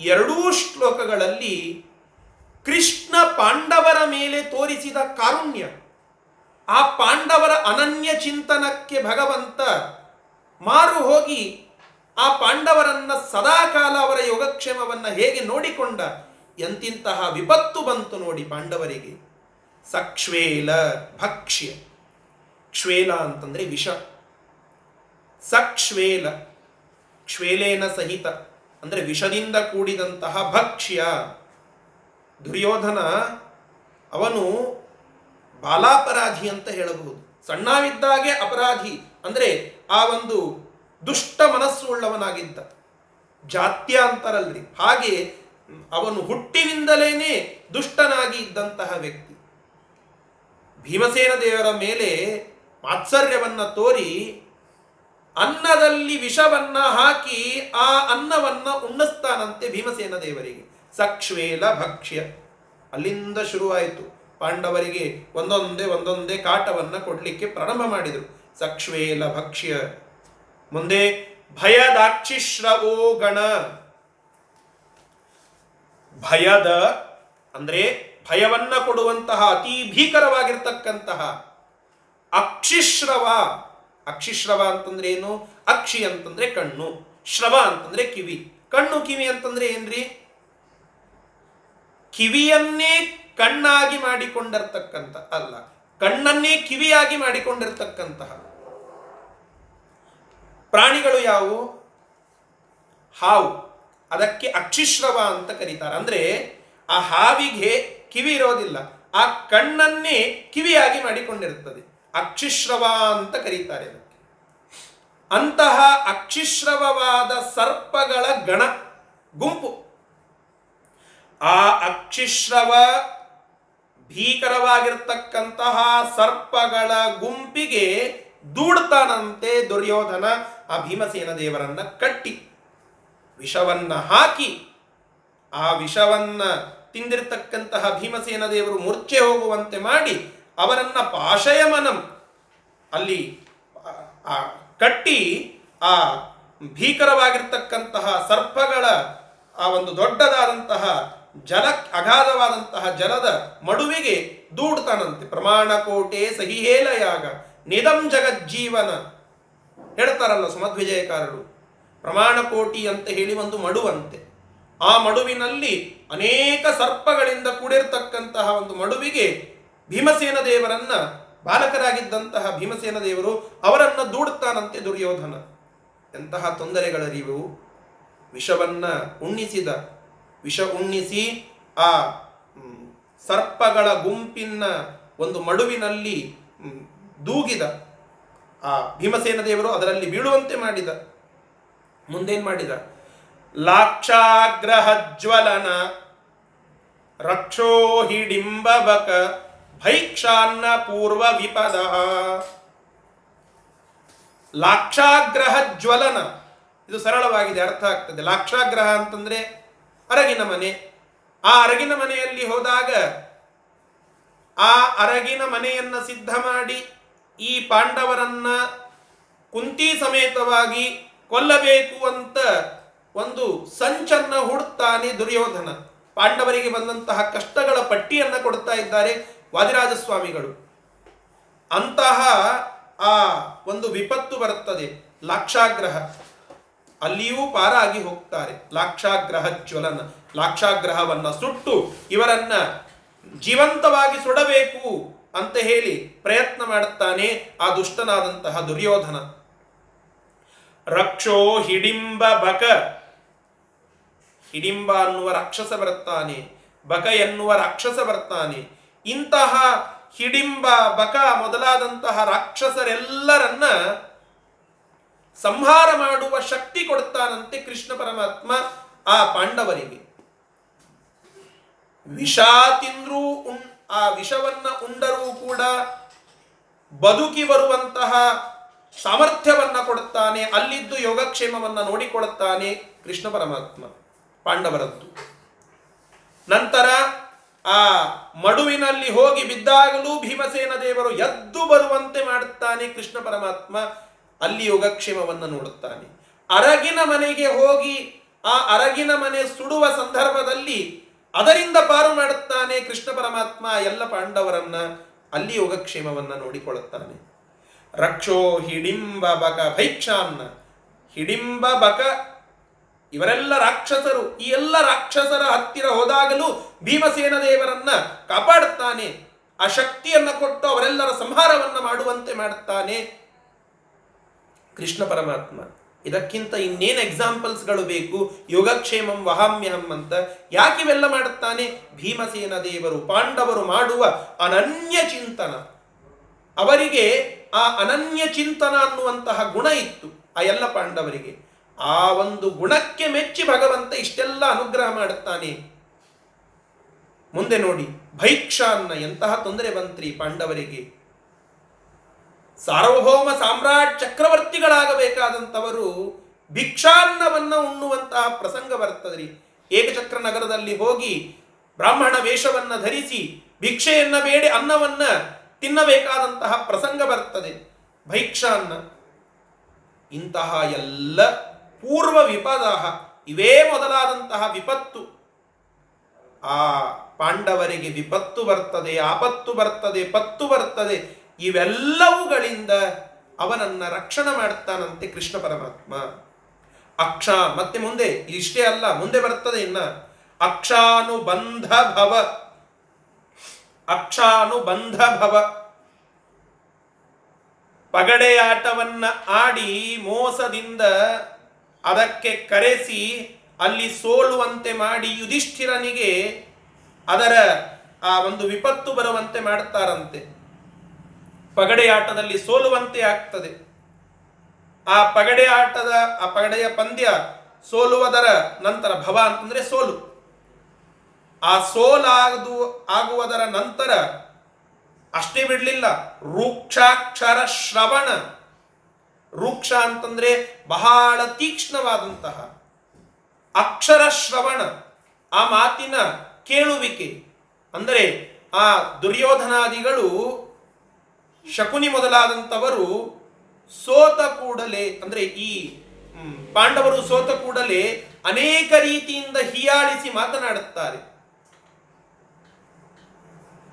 ಎರಡೂ ಶ್ಲೋಕಗಳಲ್ಲಿ ಕೃಷ್ಣ ಪಾಂಡವರ ಮೇಲೆ ತೋರಿಸಿದ ಕಾರುಣ್ಯ. ಆ ಪಾಂಡವರ ಅನನ್ಯ ಚಿಂತನಕ್ಕೆ ಭಗವಂತ ಮಾರು ಹೋಗಿ ಆ ಪಾಂಡವರನ್ನ ಸದಾಕಾಲ ಅವರ ಯೋಗಕ್ಷೇಮವನ್ನ ಹೇಗೆ ನೋಡಿಕೊಂಡ ಎಂತಿಂತಹ ವಿಪತ್ತು ಬಂತು ನೋಡಿ ಪಾಂಡವರಿಗೆ. ಸಕ್ಷ್ವೇಲ ಭಕ್ಷ್ಯ. ಕ್ಷೇಲ ಅಂತಂದ್ರೆ ವಿಷ. ಸಕ್ಷ್ವೇಲ. ಕ್ಷೇಲೇನ ಸಹಿತ ಅಂದರೆ ವಿಷದಿಂದ ಕೂಡಿದಂತಹ ಭಕ್ಷ್ಯ. ದುರ್ಯೋಧನ ಅವನು ಬಾಲಾಪರಾಧಿ ಅಂತ ಹೇಳಬಹುದು. ಸಣ್ಣವಿದ್ದಾಗೆ ಅಪರಾಧಿ. ಅಂದರೆ ಆ ಒಂದು ದುಷ್ಟ ಮನಸ್ಸು ಉಳ್ಳವನಾಗಿದ್ದ. ಜಾತ್ಯ ಅಂತಾರಲ್ರಿ ಹಾಗೆ ಅವನು ಹುಟ್ಟಿನಿಂದಲೇನೆ ದುಷ್ಟನಾಗಿ ಇದ್ದಂತಹ ವ್ಯಕ್ತಿ. ಭೀಮಸೇನ ದೇವರ ಮೇಲೆ ಮಾತ್ಸರ್ಯವನ್ನು ತೋರಿ ಅನ್ನದಲ್ಲಿ ವಿಷವನ್ನ ಹಾಕಿ ಆ ಅನ್ನವನ್ನ ಉಣ್ಣಿಸ್ತಾನಂತೆ ಭೀಮಸೇನ ದೇವರಿಗೆ. ಸಕ್ಷ್ವೇಲ ಭಕ್ಷ್ಯ. ಅಲ್ಲಿಂದ ಶುರುವಾಯಿತು. ಪಾಂಡವರಿಗೆ ಒಂದೊಂದೇ ಒಂದೊಂದೇ ಕಾಟವನ್ನ ಕೊಡಲಿಕ್ಕೆ ಪ್ರಾರಂಭ ಮಾಡಿದರು. ಸಕ್ಷ್ವೇಲ ಭಕ್ಷ್ಯ ಮುಂದೆ ಭಯದಾಕ್ಷಿಶ್ರವೋ ಗಣ। ಭಯದ ಅಂದ್ರೆ ಭಯವನ್ನ ಕೊಡುವಂತಹ ಅತಿ ಭೀಕರವಾಗಿರ್ತಕ್ಕಂತಹ ಅಕ್ಷಿಶ್ರವ। ಅಕ್ಷಿಶ್ರವ ಅಂತಂದ್ರೆ ಏನು? ಅಕ್ಷಿ ಅಂತಂದ್ರೆ ಕಣ್ಣು, ಶ್ರವ ಅಂತಂದ್ರೆ ಕಿವಿ। ಕಣ್ಣು ಕಿವಿ ಅಂತಂದ್ರೆ ಏನ್ರಿ? ಕಿವಿಯನ್ನೇ ಕಣ್ಣಾಗಿ ಮಾಡಿಕೊಂಡಿರ್ತಕ್ಕಂಥ ಅಲ್ಲ, ಕಣ್ಣನ್ನೇ ಕಿವಿಯಾಗಿ ಮಾಡಿಕೊಂಡಿರ್ತಕ್ಕಂತಹ ಪ್ರಾಣಿಗಳು ಯಾವುವು? ಹಾವು. ಅದಕ್ಕೆ ಅಕ್ಷಿಶ್ರವ ಅಂತ ಕರೀತಾರೆ. ಅಂದ್ರೆ ಆ ಹಾವಿಗೆ ಕಿವಿ ಇರೋದಿಲ್ಲ. ಆ ಕಣ್ಣನ್ನೇ ಕಿವಿಯಾಗಿ ಮಾಡಿಕೊಂಡಿರುತ್ತದೆ. ಅಕ್ಷಿಶ್ರವ ಅಂತ ಕರೀತಾರೆ ಅದಕ್ಕೆ ಅಂತಹ ಅಕ್ಷಿಶ್ರವವಾದ ಸರ್ಪಗಳ ಗಣ, ಗುಂಪು. ಆ ಅಕ್ಷಿಶ್ರವ ಭೀಕರವಾಗಿರ್ತಕ್ಕಂತಹ ಸರ್ಪಗಳ ಗುಂಪಿಗೆ ದೂಡ್ತಾನಂತೆ ದುರ್ಯೋಧನ. ಆ ಭೀಮಸೇನ ದೇವರನ್ನ ಕಟ್ಟಿ ವಿಷವನ್ನ ಹಾಕಿ, ಆ ವಿಷವನ್ನ ತಿಂದಿರತಕ್ಕಂತಹ ಭೀಮಸೇನ ದೇವರು ಮೂರ್ಛೆ ಹೋಗುವಂತೆ ಮಾಡಿ ಅವರನ್ನ ಪಾಶಯಮನಂ ಅಲ್ಲಿ, ಆ, ಕಟ್ಟಿ ಆ ಭೀಕರವಾಗಿರ್ತಕ್ಕಂತಹ ಸರ್ಪಗಳ ಆ ಒಂದು ದೊಡ್ಡದಾದಂತಹ ಜಲ, ಅಗಾಧವಾದಂತಹ ಜಲದ ಮಡುವಿಗೆ ದೂಡ್ತಾನಂತೆ. ಪ್ರಮಾಣ ಕೋಟೆ ಸಹಿಹೇಲಯಾಗ, ನಿದಂ ಜಗಜ್ಜೀವನ ಹೇಳ್ತಾರಲ್ಲ ಸುಮಧ್ವಿಜಯಕಾರರು ಪ್ರಮಾಣ ಕೋಟಿ ಅಂತ ಹೇಳಿ ಒಂದು ಮಡುವಂತೆ. ಆ ಮಡುವಿನಲ್ಲಿ ಅನೇಕ ಸರ್ಪಗಳಿಂದ ಕೂಡಿರ್ತಕ್ಕಂತಹ ಒಂದು ಮಡುವಿಗೆ ಭೀಮಸೇನ ದೇವರನ್ನ, ಬಾಲಕರಾಗಿದ್ದಂತಹ ಭೀಮಸೇನ ದೇವರು ಅವರನ್ನ ದೂಡುತ್ತಾನಂತೆ ದುರ್ಯೋಧನ. ಎಂತಹ ತೊಂದರೆಗಳರಿವು. ವಿಷವನ್ನ ಉಣ್ಣಿಸಿದ, ವಿಷ ಉಣ್ಣಿಸಿ ಆ ಸರ್ಪಗಳ ಗುಂಪಿನ ಒಂದು ಮಡುವಿನಲ್ಲಿ ದೂಗಿದ. ಆ, ಭೀಮಸೇನ ದೇವರು ಅದರಲ್ಲಿ ಬೀಳುವಂತೆ ಮಾಡಿದ. ಮುಂದೇನ್ ಮಾಡಿದ? ಲಾಕ್ಷಾಗ್ರಹ ಜ್ವಲನ ರಕ್ಷೋ ಹಿಡಿಂಬಕ ಭೈಕ್ಷಾನ್ನ ಪೂರ್ವ ವಿಪದ ಲಾಕ್ಷಾಗ್ರಹ ಜ್ವಲನ ಇದು ಸರಳವಾಗಿದೆ, ಅರ್ಥ ಆಗ್ತದೆ. ಲಾಕ್ಷಾಗ್ರಹ ಅಂತಂದ್ರೆ ಅರಗಿನ ಮನೆ. ಆ ಅರಗಿನ ಮನೆಯಲ್ಲಿ ಹೋದಾಗ ಆ ಅರಗಿನ ಮನೆಯನ್ನ ಸಿದ್ಧ ಮಾಡಿ ಈ ಪಾಂಡವರನ್ನ ಕುಂತಿ ಸಮೇತವಾಗಿ ಕೊಲ್ಲಬೇಕು ಅಂತ ಒಂದು ಸಂಚನ್ನ ಹುಡುತ್ತಾನೆ ದುರ್ಯೋಧನ. ಪಾಂಡವರಿಗೆ ಬಂದಂತಹ ಕಷ್ಟಗಳ ಪಟ್ಟಿಯನ್ನ ಕೊಡ್ತಾ ಇದ್ದಾರೆ ವಾದಿರಾಜ ಸ್ವಾಮಿಗಳು ಅಂತಹ ಆ ಒಂದು ವಿಪತ್ತು ಬರುತ್ತದೆ ಲಾಕ್ಷಾಗ್ರಹ. ಅಲ್ಲಿಯೂ ಪಾರಾಗಿ ಹೋಗ್ತಾರೆ ಲಾಕ್ಷಾಗ್ರಹ ಜ್ವಲನ. ಲಾಕ್ಷಾಗ್ರಹವನ್ನ ಸುಟ್ಟು ಇವರನ್ನ ಜೀವಂತವಾಗಿ ಸುಡಬೇಕು. ಅಂತ ಹೇಳಿ ಪ್ರಯತ್ನ ಮಾಡುತ್ತಾನೆ ಆ ದುಷ್ಟನಾದಂತಹ ದುರ್ಯೋಧನ. ರಕ್ಷೋ ಹಿಡಿಂಬ ಬಕ. ಹಿಡಿಂಬ ಅನ್ನುವ ರಾಕ್ಷಸ ಬರುತ್ತಾನೆ, ಬಕ ಎನ್ನುವ ರಾಕ್ಷಸ ಬರ್ತಾನೆ ಇಂತಹ ಹಿಡಿಂಬ, ಬಕ ಮೊದಲಾದಂತಹ ರಾಕ್ಷಸರೆಲ್ಲರನ್ನ ಸಂಹಾರ ಮಾಡುವ ಶಕ್ತಿ ಕೊಡ್ತಾನಂತೆ ಕೃಷ್ಣ ಪರಮಾತ್ಮ ಆ ಪಾಂಡವರಿಗೆ. ವಿಷ ತಿಂದ್ರೂ ಉಣ್ ಆ ವಿಷವನ್ನ ಉಂಡರೂ ಕೂಡ ಬದುಕಿ ಬರುವಂತಹ ಸಾಮರ್ಥ್ಯವನ್ನ ಕೊಡುತ್ತಾನೆ, ಅಲ್ಲಿದ್ದು ಯೋಗಕ್ಷೇಮವನ್ನ ನೋಡಿಕೊಡುತ್ತಾನೆ ಕೃಷ್ಣ ಪರಮಾತ್ಮ, ಪಾಂಡವರದ್ದು. ನಂತರ ಆ ಮಡುವಿನಲ್ಲಿ ಹೋಗಿ ಬಿದ್ದಾಗಲೂ ಭೀಮಸೇನ ದೇವರು ಎದ್ದು ಬರುವಂತೆ ಮಾಡುತ್ತಾನೆ ಕೃಷ್ಣ ಪರಮಾತ್ಮ, ಅಲ್ಲಿ ಯೋಗಕ್ಷೇಮವನ್ನು ನೋಡುತ್ತಾನೆ. ಅರಗಿನ ಮನೆಗೆ ಹೋಗಿ ಆ ಅರಗಿನ ಮನೆ ಸುಡುವ ಸಂದರ್ಭದಲ್ಲಿ ಅದರಿಂದ ಪಾರು ಮಾಡುತ್ತಾನೆ ಕೃಷ್ಣ ಪರಮಾತ್ಮ ಎಲ್ಲ ಪಾಂಡವರನ್ನ ಅಲ್ಲಿ ಯೋಗಕ್ಷೇಮವನ್ನ ನೋಡಿಕೊಳ್ಳುತ್ತಾನೆ. ರಕ್ಷೋ ಹಿಡಿಂಬ ಬಕ ಭೈಕ್ಷಾನ್ನ ಹಿಡಿಂಬ ಬಕ ಇವರೆಲ್ಲ ರಾಕ್ಷಸರು. ಈ ಎಲ್ಲ ರಾಕ್ಷಸರ ಹತ್ತಿರ ಹೋದಾಗಲೂ ಭೀಮಸೇನ ದೇವರನ್ನ ಕಾಪಾಡುತ್ತಾನೆ. ಆ ಶಕ್ತಿಯನ್ನು ಕೊಟ್ಟು ಅವರೆಲ್ಲರ ಸಂಹಾರವನ್ನ ಮಾಡುವಂತೆ ಮಾಡುತ್ತಾನೆ ಕೃಷ್ಣ ಪರಮಾತ್ಮ. ಇದಕ್ಕಿಂತ ಇನ್ನೇನು ಎಕ್ಸಾಂಪಲ್ಸ್ಗಳು ಬೇಕು? ಯೋಗಕ್ಷೇಮಂ ವಹಾಮ್ಯಹಂ ಅಂತ. ಯಾಕೆ ಇವೆಲ್ಲ ಮಾಡುತ್ತಾನೆ? ಭೀಮಸೇನ ದೇವರು, ಪಾಂಡವರು ಮಾಡುವ ಅನನ್ಯ ಚಿಂತನ. ಅವರಿಗೆ ಆ ಅನನ್ಯ ಚಿಂತನ ಅನ್ನುವಂತಹ ಗುಣ ಇತ್ತು, ಆ ಎಲ್ಲ ಪಾಂಡವರಿಗೆ. ಆ ಒಂದು ಗುಣಕ್ಕೆ ಮೆಚ್ಚಿ ಭಗವಂತ ಇಷ್ಟೆಲ್ಲ ಅನುಗ್ರಹ ಮಾಡುತ್ತಾನೆ. ಮುಂದೆ ನೋಡಿ, ಭೈಕ್ಷಾನ್ನ ಎಂತಹ ತೊಂದರೆ ಬಂತ್ರಿ ಪಾಂಡವರಿಗೆ? ಸಾರ್ವಭೌಮ ಸಾಮ್ರಾಟ್ ಚಕ್ರವರ್ತಿಗಳಾಗಬೇಕಾದಂಥವರು ಭಿಕ್ಷಾನ್ನವನ್ನು ಉಣ್ಣುವಂತಹ ಪ್ರಸಂಗ ಬರ್ತದ್ರಿ. ಏಕಚಕ್ರ ನಗರದಲ್ಲಿ ಹೋಗಿ ಬ್ರಾಹ್ಮಣ ವೇಷವನ್ನು ಧರಿಸಿ ಭಿಕ್ಷೆಯನ್ನ ಬೇಡಿ ಅನ್ನವನ್ನ ತಿನ್ನಬೇಕಾದಂತಹ ಪ್ರಸಂಗ ಬರ್ತದೆ. ಭೈಕ್ಷಾನ್ನ. ಇಂತಹ ಎಲ್ಲ ಪೂರ್ವ ವಿಪದ ಇವೇ ಮೊದಲಾದಂತಹ ವಿಪತ್ತು. ಆ ಪಾಂಡವರಿಗೆ ವಿಪತ್ತು ಬರ್ತದೆ, ಆಪತ್ತು ಬರ್ತದೆ, ಪತ್ತು ಬರ್ತದೆ. ಇವೆಲ್ಲವುಗಳಿಂದ ಅವನನ್ನ ರಕ್ಷಣೆ ಮಾಡ್ತಾನಂತೆ ಕೃಷ್ಣ ಪರಮಾತ್ಮ. ಅಕ್ಷ ಮತ್ತೆ ಮುಂದೆ, ಇಷ್ಟೇ ಅಲ್ಲ, ಮುಂದೆ ಬರ್ತದೆ ಇನ್ನ. ಅಕ್ಷಾನುಬಂಧ ಭವ ಅಕ್ಷಾನುಬಂಧ ಭವ ಪಗಡೆಯಾಟವನ್ನ ಆಡಿ ಮೋಸದಿಂದ ಅದಕ್ಕೆ ಕರೆಸಿ, ಅಲ್ಲಿ ಸೋಲುವಂತೆ ಮಾಡಿ ಯುಧಿಷ್ಠಿರನಿಗೆ ಅದರ, ಆ ಒಂದು ವಿಪತ್ತು ಬರುವಂತೆ ಮಾಡ್ತಾರಂತೆ. ಪಗಡೆ ಆಟದಲ್ಲಿ ಸೋಲುವಂತೆ ಆಗ್ತದೆ. ಆ ಪಗಡೆ ಆಟದ ಆ ಪಗಡೆಯ ಪಂದ್ಯ ಸೋಲುವುದರ ನಂತರ ಭವ ಅಂತಂದ್ರೆ ಸೋಲು. ಆ ಸೋಲಾಗದು, ಆಗುವುದರ ನಂತರ ಅಷ್ಟೇ ಬಿಡಲಿಲ್ಲ. ರೂಕ್ಷಾಕ್ಷರ ಶ್ರವಣ. ರೂಕ್ಷ ಅಂತಂದ್ರೆ ಬಹಳ ತೀಕ್ಷ್ಣವಾದಂತಹ ಅಕ್ಷರ ಶ್ರವಣ. ಆ ಮಾತಿನ ಕೇಳುವಿಕೆ. ಅಂದರೆ ಆ ದುರ್ಯೋಧನಾದಿಗಳು ಶಕುನಿ ಮೊದಲಾದಂಥವರು ಸೋತ ಕೂಡಲೇ, ಅಂದರೆ ಈ ಪಾಂಡವರು ಸೋತ ಕೂಡಲೇ ಅನೇಕ ರೀತಿಯಿಂದ ಹೀಯಾಳಿಸಿ ಮಾತನಾಡುತ್ತಾರೆ.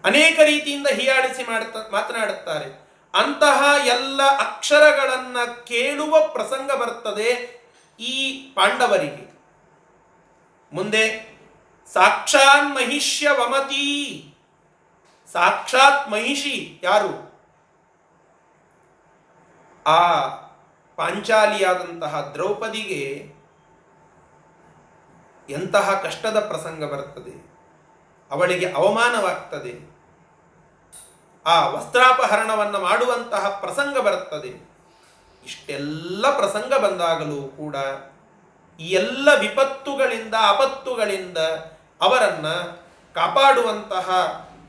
ಅನೇಕ ರೀತಿಯಿಂದ ಹೀಯಾಳಿಸಿ ಮಾತನಾಡುತ್ತಾರೆ. ಅಂತಹ ಎಲ್ಲ ಅಕ್ಷರಗಳನ್ನ ಕೇಳುವ ಪ್ರಸಂಗ ಬರ್ತದೆ ಈ ಪಾಂಡವರಿಗೆ. ಮುಂದೆ ಸಾಕ್ಷಾತ್ ಮಹಿಷ್ಯ ವಮತಿ ಸಾಕ್ಷಾತ್ ಮಹಿಷಿ ಯಾರು? ಆ ಪಾಂಚಾಲಿಯಾದಂತಹ ದ್ರೌಪದಿಗೆ ಎಂತಹ ಕಷ್ಟದ ಪ್ರಸಂಗ ಬರುತ್ತದೆ? ಅವಳಿಗೆ ಅವಮಾನವಾಗ್ತದೆ. ಆ ವಸ್ತ್ರಾಪಹರಣವನ್ನು ಮಾಡುವಂತಹ ಪ್ರಸಂಗ ಬರುತ್ತದೆ. ಇಷ್ಟೆಲ್ಲ ಪ್ರಸಂಗ ಬಂದಾಗಲೂ ಕೂಡ ಈ ಎಲ್ಲ ವಿಪತ್ತುಗಳಿಂದ ಅಪತ್ತುಗಳಿಂದ ಅವರನ್ನು ಕಾಪಾಡುವಂತಹ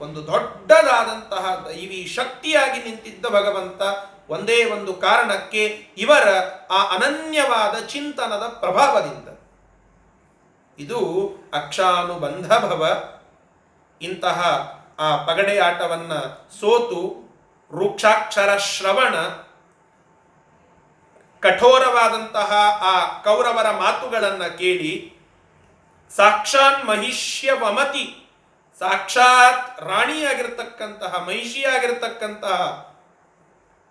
ಒಂದು ದೊಡ್ಡದಾದಂತಹ ದೈವಿ ಶಕ್ತಿಯಾಗಿ ನಿಂತಿದ್ದ ಭಗವಂತ ಒಂದೇ ಒಂದು ಕಾರಣಕ್ಕೆ ಇವರ ಆ ಅನನ್ಯವಾದ ಚಿಂತನದ ಪ್ರಭಾವದಿಂದ. ಇದು ಅಕ್ಷಾನುಬಂಧ ಭವ ಇಂತಹ ಆ ಪಗಡೆ ಆಟವನ್ನ ಸೋತು ರೂಕ್ಷಾಕ್ಷರ ಶ್ರವಣ, ಕಠೋರವಾದಂತಹ ಆ ಕೌರವರ ಮಾತುಗಳನ್ನು ಕೇಳಿ ಸಾಕ್ಷಾತ್ ಮಹಿಷ್ಯ ವಮತಿ ಸಾಕ್ಷಾತ್ ರಾಣಿಯಾಗಿರ್ತಕ್ಕಂತಹ ಮಹಿಷಿಯಾಗಿರ್ತಕ್ಕಂತಹ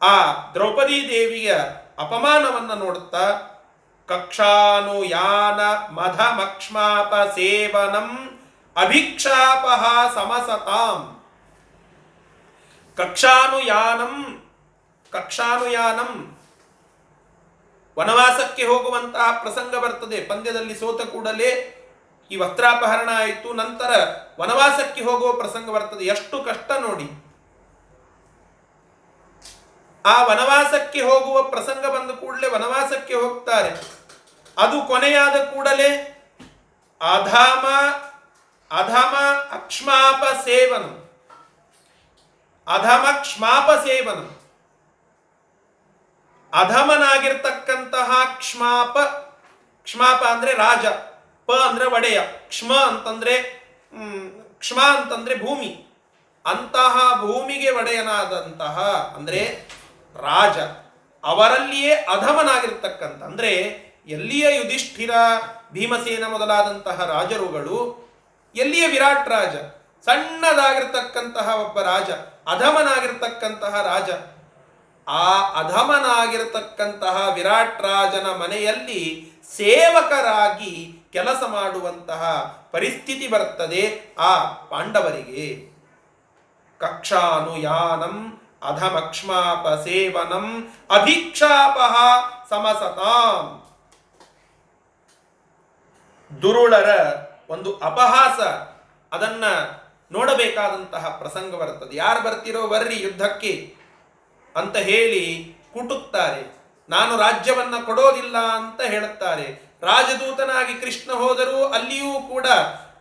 ಆ ದ್ರೌಪದಿ ದೇವಿಯ ಅಪಮಾನವನ್ನು ನೋಡುತ್ತಾ, ಕಕ್ಷಾನು ಯಾನ ಮಧಮಕ್ಷ್ಮಾಪ ಸೇವನಂ ಅಭಿಕ್ಷಾಪಹ ಸಮಸತಾಂ. ಕಕ್ಷಾನುಯಾನಂ ಕಕ್ಷಾನುಯಾನಂ ವನವಾಸಕ್ಕೆ ಹೋಗುವಂತಹ ಪ್ರಸಂಗ ಬರ್ತದೆ. ಪಂದ್ಯದಲ್ಲಿ ಸೋತ ಕೂಡಲೇ ಈ ವಸ್ತ್ರಾಪಹರಣ ಆಯಿತು. ನಂತರ ವನವಾಸಕ್ಕೆ ಹೋಗುವ ಪ್ರಸಂಗ ಬರ್ತದೆ. ಎಷ್ಟು ಕಷ್ಟ ನೋಡಿ. ಆ ವನವಾಸಕ್ಕೆ ಹೋಗುವ ಪ್ರಸಂಗ ಬಂದ ಕೂಡಲೇ ವನವಾಸಕ್ಕೆ ಹೋಗ್ತಾರೆ. ಅದು ಕೊನೆಯಾದ ಕೂಡಲೇ ಅಧಾಮ ಅಧಮ ಅಕ್ಷ್ಮಾಪ ಸೇವನ. ಅಧಮ ಕ್ಷಮಾಪ ಸೇವನ. ಅಧಮನಾಗಿರ್ತಕ್ಕಂತಹ ಕ್ಷಮಾಪ ಕ್ಷಮಾಪ ಅಂದ್ರೆ ರಾಜ, ಪ ಅಂದ್ರೆ ಒಡೆಯ, ಕ್ಷ್ಮ ಅಂತಂದ್ರೆ ಕ್ಷಮ ಅಂತಂದ್ರೆ ಭೂಮಿ. ಅಂತಹ ಭೂಮಿಗೆ ಒಡೆಯನಾದಂತಹ ಅಂದ್ರೆ ರಾಜ ಅವರಲ್ಲಿಯೇ ಅಧಮನಾಗಿರ್ತಕ್ಕಂಥ, ಅಂದ್ರೆ ಎಲ್ಲಿಯ ಯುಧಿಷ್ಠಿರ, ಭೀಮಸೇನ ಮೊದಲಾದಂತಹ ರಾಜರುಗಳು, ಎಲ್ಲಿಯ ವಿರಾಟ್ ರಾಜ, ಸಣ್ಣದಾಗಿರ್ತಕ್ಕಂತಹ ಒಬ್ಬ ರಾಜ, ಅಧಮನಾಗಿರ್ತಕ್ಕಂತಹ ರಾಜ, ಆ ಅಧಮನಾಗಿರ್ತಕ್ಕಂತಹ ವಿರಾಟ್ ರಾಜನ ಮನೆಯಲ್ಲಿ ಸೇವಕರಾಗಿ ಕೆಲಸ ಮಾಡುವಂತಹ ಪರಿಸ್ಥಿತಿ ಬರ್ತದೆ ಆ ಪಾಂಡವರಿಗೆ. ಕಕ್ಷಾನುಯಾನಂ ಅಧಮಕ್ಷ್ಮಾಪ ಸೇವನಂ ಅಧಿಕ್ಷಾಪ ಸಮಸತಾಂ ದುರುಳರ ಒಂದು ಅಪಹಾಸ, ಅದನ್ನ ನೋಡಬೇಕಾದಂತಹ ಪ್ರಸಂಗ ಬರ್ತದೆ ಯಾರು ಬರ್ತಿರೋ ಬರ್ರಿ ಯುದ್ಧಕ್ಕೆ ಅಂತ ಹೇಳಿ ಕುಟುತ್ತಾರೆ. ನಾನು ರಾಜ್ಯವನ್ನ ಕೊಡೋದಿಲ್ಲ ಅಂತ ಹೇಳುತ್ತಾರೆ. ರಾಜದೂತನಾಗಿ ಕೃಷ್ಣ ಹೋದರೂ ಅಲ್ಲಿಯೂ ಕೂಡ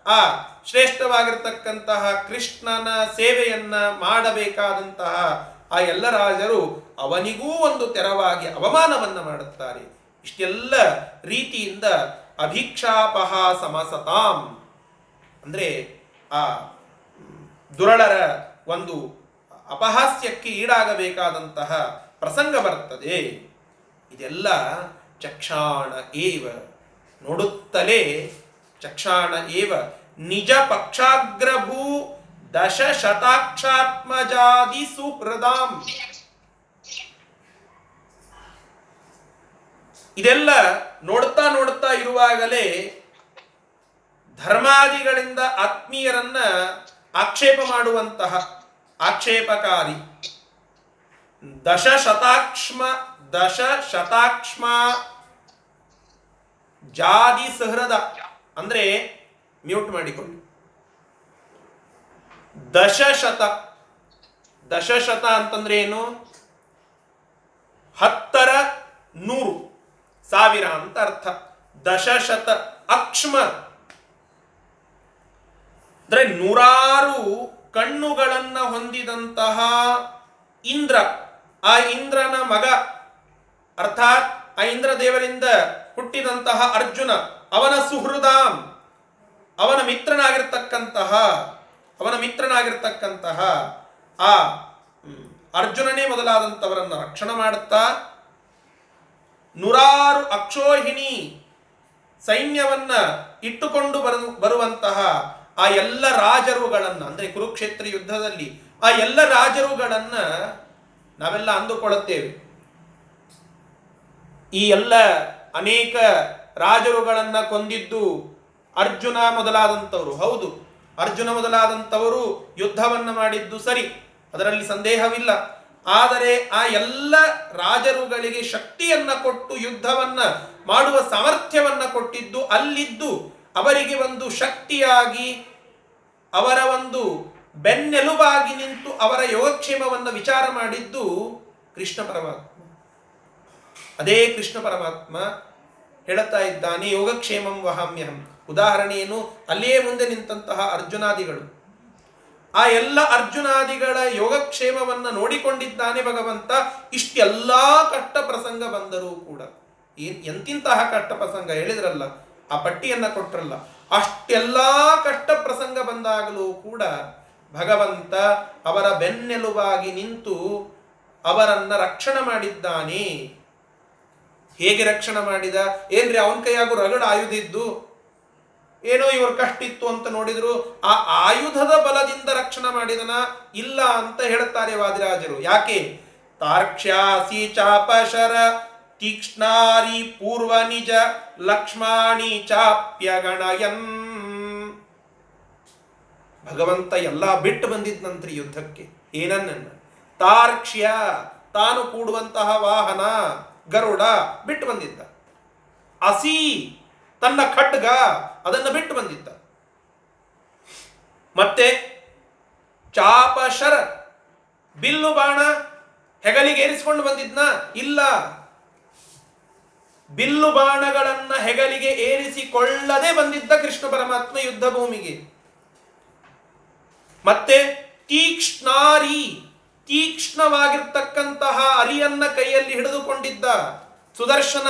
ಆ ಶ್ರೇಷ್ಠವಾಗಿರ್ತಕ್ಕಂತಹ ಕೃಷ್ಣನ ಸೇವೆಯನ್ನ ಮಾಡಬೇಕಾದಂತಹ ಆ ಎಲ್ಲ ರಾಜರು ಅವನಿಗೂ ಒಂದು ತೆರವಾಗಿ ಅವಮಾನವನ್ನು ಮಾಡುತ್ತಾರೆ. ಇಷ್ಟೆಲ್ಲ ರೀತಿಯಿಂದ ಅಭಿಕ್ಷಾಪಹ ಸಮಸತಾಂ ಅಂದ್ರೆ ಆ ದುರಳರ ಒಂದು ಅಪಹಾಸ್ಯಕ್ಕೆ ಈಡಾಗಬೇಕಾದಂತಹ ಪ್ರಸಂಗ ಬರ್ತದೆ ಇದೆಲ್ಲ ಚಕ್ಷಾಣ ಏವ ನೋಡುತ್ತಲೇ, ಚಕ್ಷಾಣ ಏವ ನಿಜ ಪಕ್ಷಾಗ್ರಭೂ ದಶ ಶತಾಕ್ಷಾತ್ಮಜಾದಿ ಸುಹೃದಾಂ ಇದೆಲ್ಲ ನೋಡ್ತಾ ನೋಡ್ತಾ ಇರುವಾಗಲೇ ಧರ್ಮಾದಿಗಳಿಂದ ಆತ್ಮೀಯರನ್ನ ಆಕ್ಷೇಪ ಮಾಡುವಂತಹ ಆಕ್ಷೇಪಕಾರಿ ದಶ ಶತಾಕ್ಷ್ಮ ದಶ ಶತಾಕ್ಷ್ಮ ಜಾದಿ ಸಹೃದ ಅಂದ್ರೆ ಮ್ಯೂಟ್ ಮಾಡಿಕೊಳ್ಳಿ. ದಶಶತ. ದಶಶತ ಅಂತಂದ್ರೆ ಏನು? ಹತ್ತರ ನೂರು ಸಾವಿರ ಅಂತ ಅರ್ಥ. ದಶಶತ ಅಕ್ಷ್ಮ ಅಂದ್ರೆ ನೂರಾರು ಕಣ್ಣುಗಳನ್ನು ಹೊಂದಿದಂತಹ ಇಂದ್ರ. ಆ ಇಂದ್ರನ ಮಗ. ಅರ್ಥಾತ್ ಆ ಇಂದ್ರ ದೇವರಿಂದ ಹುಟ್ಟಿದಂತಹ ಅರ್ಜುನ. ಅವನ ಸುಹೃದಾಂ ಅವನ ಮಿತ್ರನಾಗಿರ್ತಕ್ಕಂತಹ ಅವನ ಮಿತ್ರನಾಗಿರ್ತಕ್ಕಂತಹ ಆ ಅರ್ಜುನನೇ ಮೊದಲಾದಂಥವರನ್ನು ರಕ್ಷಣೆ ಮಾಡುತ್ತಾ, ನೂರಾರು ಅಕ್ಷೋಹಿಣಿ ಸೈನ್ಯವನ್ನ ಇಟ್ಟುಕೊಂಡು ಬರು, ಬರುವಂತಹ ಆ ಎಲ್ಲ ರಾಜರುಗಳನ್ನ, ಅಂದ್ರೆ ಕುರುಕ್ಷೇತ್ರ ಯುದ್ಧದಲ್ಲಿ ಆ ಎಲ್ಲ ರಾಜರುಗಳನ್ನ ನಾವೆಲ್ಲ ಅಂದುಕೊಳ್ಳುತ್ತೇವೆ. ಈ ಎಲ್ಲ ಅನೇಕ ರಾಜರುಗಳನ್ನ ಕೊಂದಿದ್ದು ಅರ್ಜುನ ಮೊದಲಾದಂಥವರು. ಹೌದು, ಅರ್ಜುನ ಮೊದಲಾದಂಥವರು ಯುದ್ಧವನ್ನು ಮಾಡಿದ್ದು ಸರಿ, ಅದರಲ್ಲಿ ಸಂದೇಹವಿಲ್ಲ. ಆದರೆ ಆ ಎಲ್ಲ ರಾಜರುಗಳಿಗೆ ಶಕ್ತಿಯನ್ನ ಕೊಟ್ಟು ಯುದ್ಧವನ್ನ ಮಾಡುವ ಸಾಮರ್ಥ್ಯವನ್ನ ಕೊಟ್ಟಿದ್ದು ಅಲ್ಲಿದ್ದು ಅವರಿಗೆ ಒಂದು ಶಕ್ತಿಯಾಗಿ ಅವರ ಒಂದು ಬೆನ್ನೆಲುಬಾಗಿ ನಿಂತು ಅವರ ಯೋಗಕ್ಷೇಮವನ್ನು ವಿಚಾರ ಮಾಡಿದ್ದು ಕೃಷ್ಣ ಪರಮಾತ್ಮ. ಅದೇ ಕೃಷ್ಣ ಪರಮಾತ್ಮ ಹೇಳುತ್ತಾ ಇದ್ದಾನೆ, ಯೋಗಕ್ಷೇಮಂ ವಹಾಮ್ಯಹಂ. ಉದಾಹರಣೆಯನ್ನು ಅಲ್ಲಿಯೇ ಮುಂದೆ ನಿಂತಹ ಅರ್ಜುನಾದಿಗಳು. ಆ ಎಲ್ಲ ಅರ್ಜುನಾದಿಗಳ ಯೋಗಕ್ಷೇಮವನ್ನು ನೋಡಿಕೊಂಡಿದ್ದಾನೆ ಭಗವಂತ. ಇಷ್ಟೆಲ್ಲ ಕಷ್ಟ ಪ್ರಸಂಗ ಬಂದರೂ ಕೂಡ. ಏನ್ ಎಂತಿಂತಹ ಕಷ್ಟ ಪ್ರಸಂಗ ಹೇಳಿದ್ರಲ್ಲ, ಆ ಪಟ್ಟಿಯನ್ನ ಕೊಟ್ರಲ್ಲ. ಅಷ್ಟೆಲ್ಲ ಕಷ್ಟ ಪ್ರಸಂಗ ಬಂದಾಗಲೂ ಕೂಡ ಭಗವಂತ ಅವರ ಬೆನ್ನೆಲುಬಾಗಿ ನಿಂತು ಅವರನ್ನ ರಕ್ಷಣೆ ಮಾಡಿದ್ದಾನೆ. ಹೇಗೆ ರಕ್ಷಣೆ ಮಾಡಿದ? ಏನ್ರಿ ಅವನ ಕೈಯಾಗೂ ರಗಡ ಆಯುಧ ಇದ್ದು ಏನೋ ಇವ್ರ ಕಷ್ಟ ಇತ್ತು ಅಂತ ನೋಡಿದ್ರು, ಆ ಆಯುಧದ ಬಲದಿಂದ ರಕ್ಷಣೆ ಮಾಡಿದನ ಇಲ್ಲ ಅಂತ ಹೇಳುತ್ತಾರೆ ವಾದಿರಾಜರು. ಯಾಕೆ? ತಾರ್ಕ್ಷ್ಯಾಸಿ ಚಾಪಶರ ತೀಕ್ಷ್ಣಾರಿ ಪೂರ್ವ ನಿಜ ಲಕ್ಷ್ಮಾಣಿ ಚಾಪ್ಯಗಣಯನ್. ಭಗವಂತ ಎಲ್ಲ ಬಿಟ್ಟು ಬಂದಿದ್ನಂತ್ರಿ ಯುದ್ಧಕ್ಕೆ. ಏನನ್ನ ತಾರ್ಕ್ಷ್ಯ, ತಾನು ಕೂಡುವಂತಹ ವಾಹನ, ಗರುಡ ಬಿಟ್ಟು ಬಂದಿದ್ದ. ಅಸಿ, ತನ್ನ ಖಡ್ಗ ಅದನ್ನು ಬಿಟ್ಟು ಬಂದಿದ್ದ. ಮತ್ತೆ ಚಾಪಶರ ಬಿಲ್ಲು ಬಾಣ, ಹೆಗಲಿಗೆ ಏರಿಸಿಕೊಂಡು ಬಂದಿದ್ನ? ಇಲ್ಲ. ಬಿಲ್ಲು ಬಾಣಗಳನ್ನ ಹೆಗಲಿಗೆ ಏರಿಸಿಕೊಳ್ಳದೆ ಬಂದಿದ್ದ ಕೃಷ್ಣ ಪರಮಾತ್ಮ ಯುದ್ಧ ಭೂಮಿಗೆ. ಮತ್ತೆ ತೀಕ್ಷ್ಣಾರಿ, ತೀಕ್ಷ್ಣವಾಗಿರ್ತಕ್ಕಂತಹ ಅರಿಯನ್ನ ಕೈಯಲ್ಲಿ ಹಿಡಿದುಕೊಂಡಿದ್ದ. ಸುದರ್ಶನ.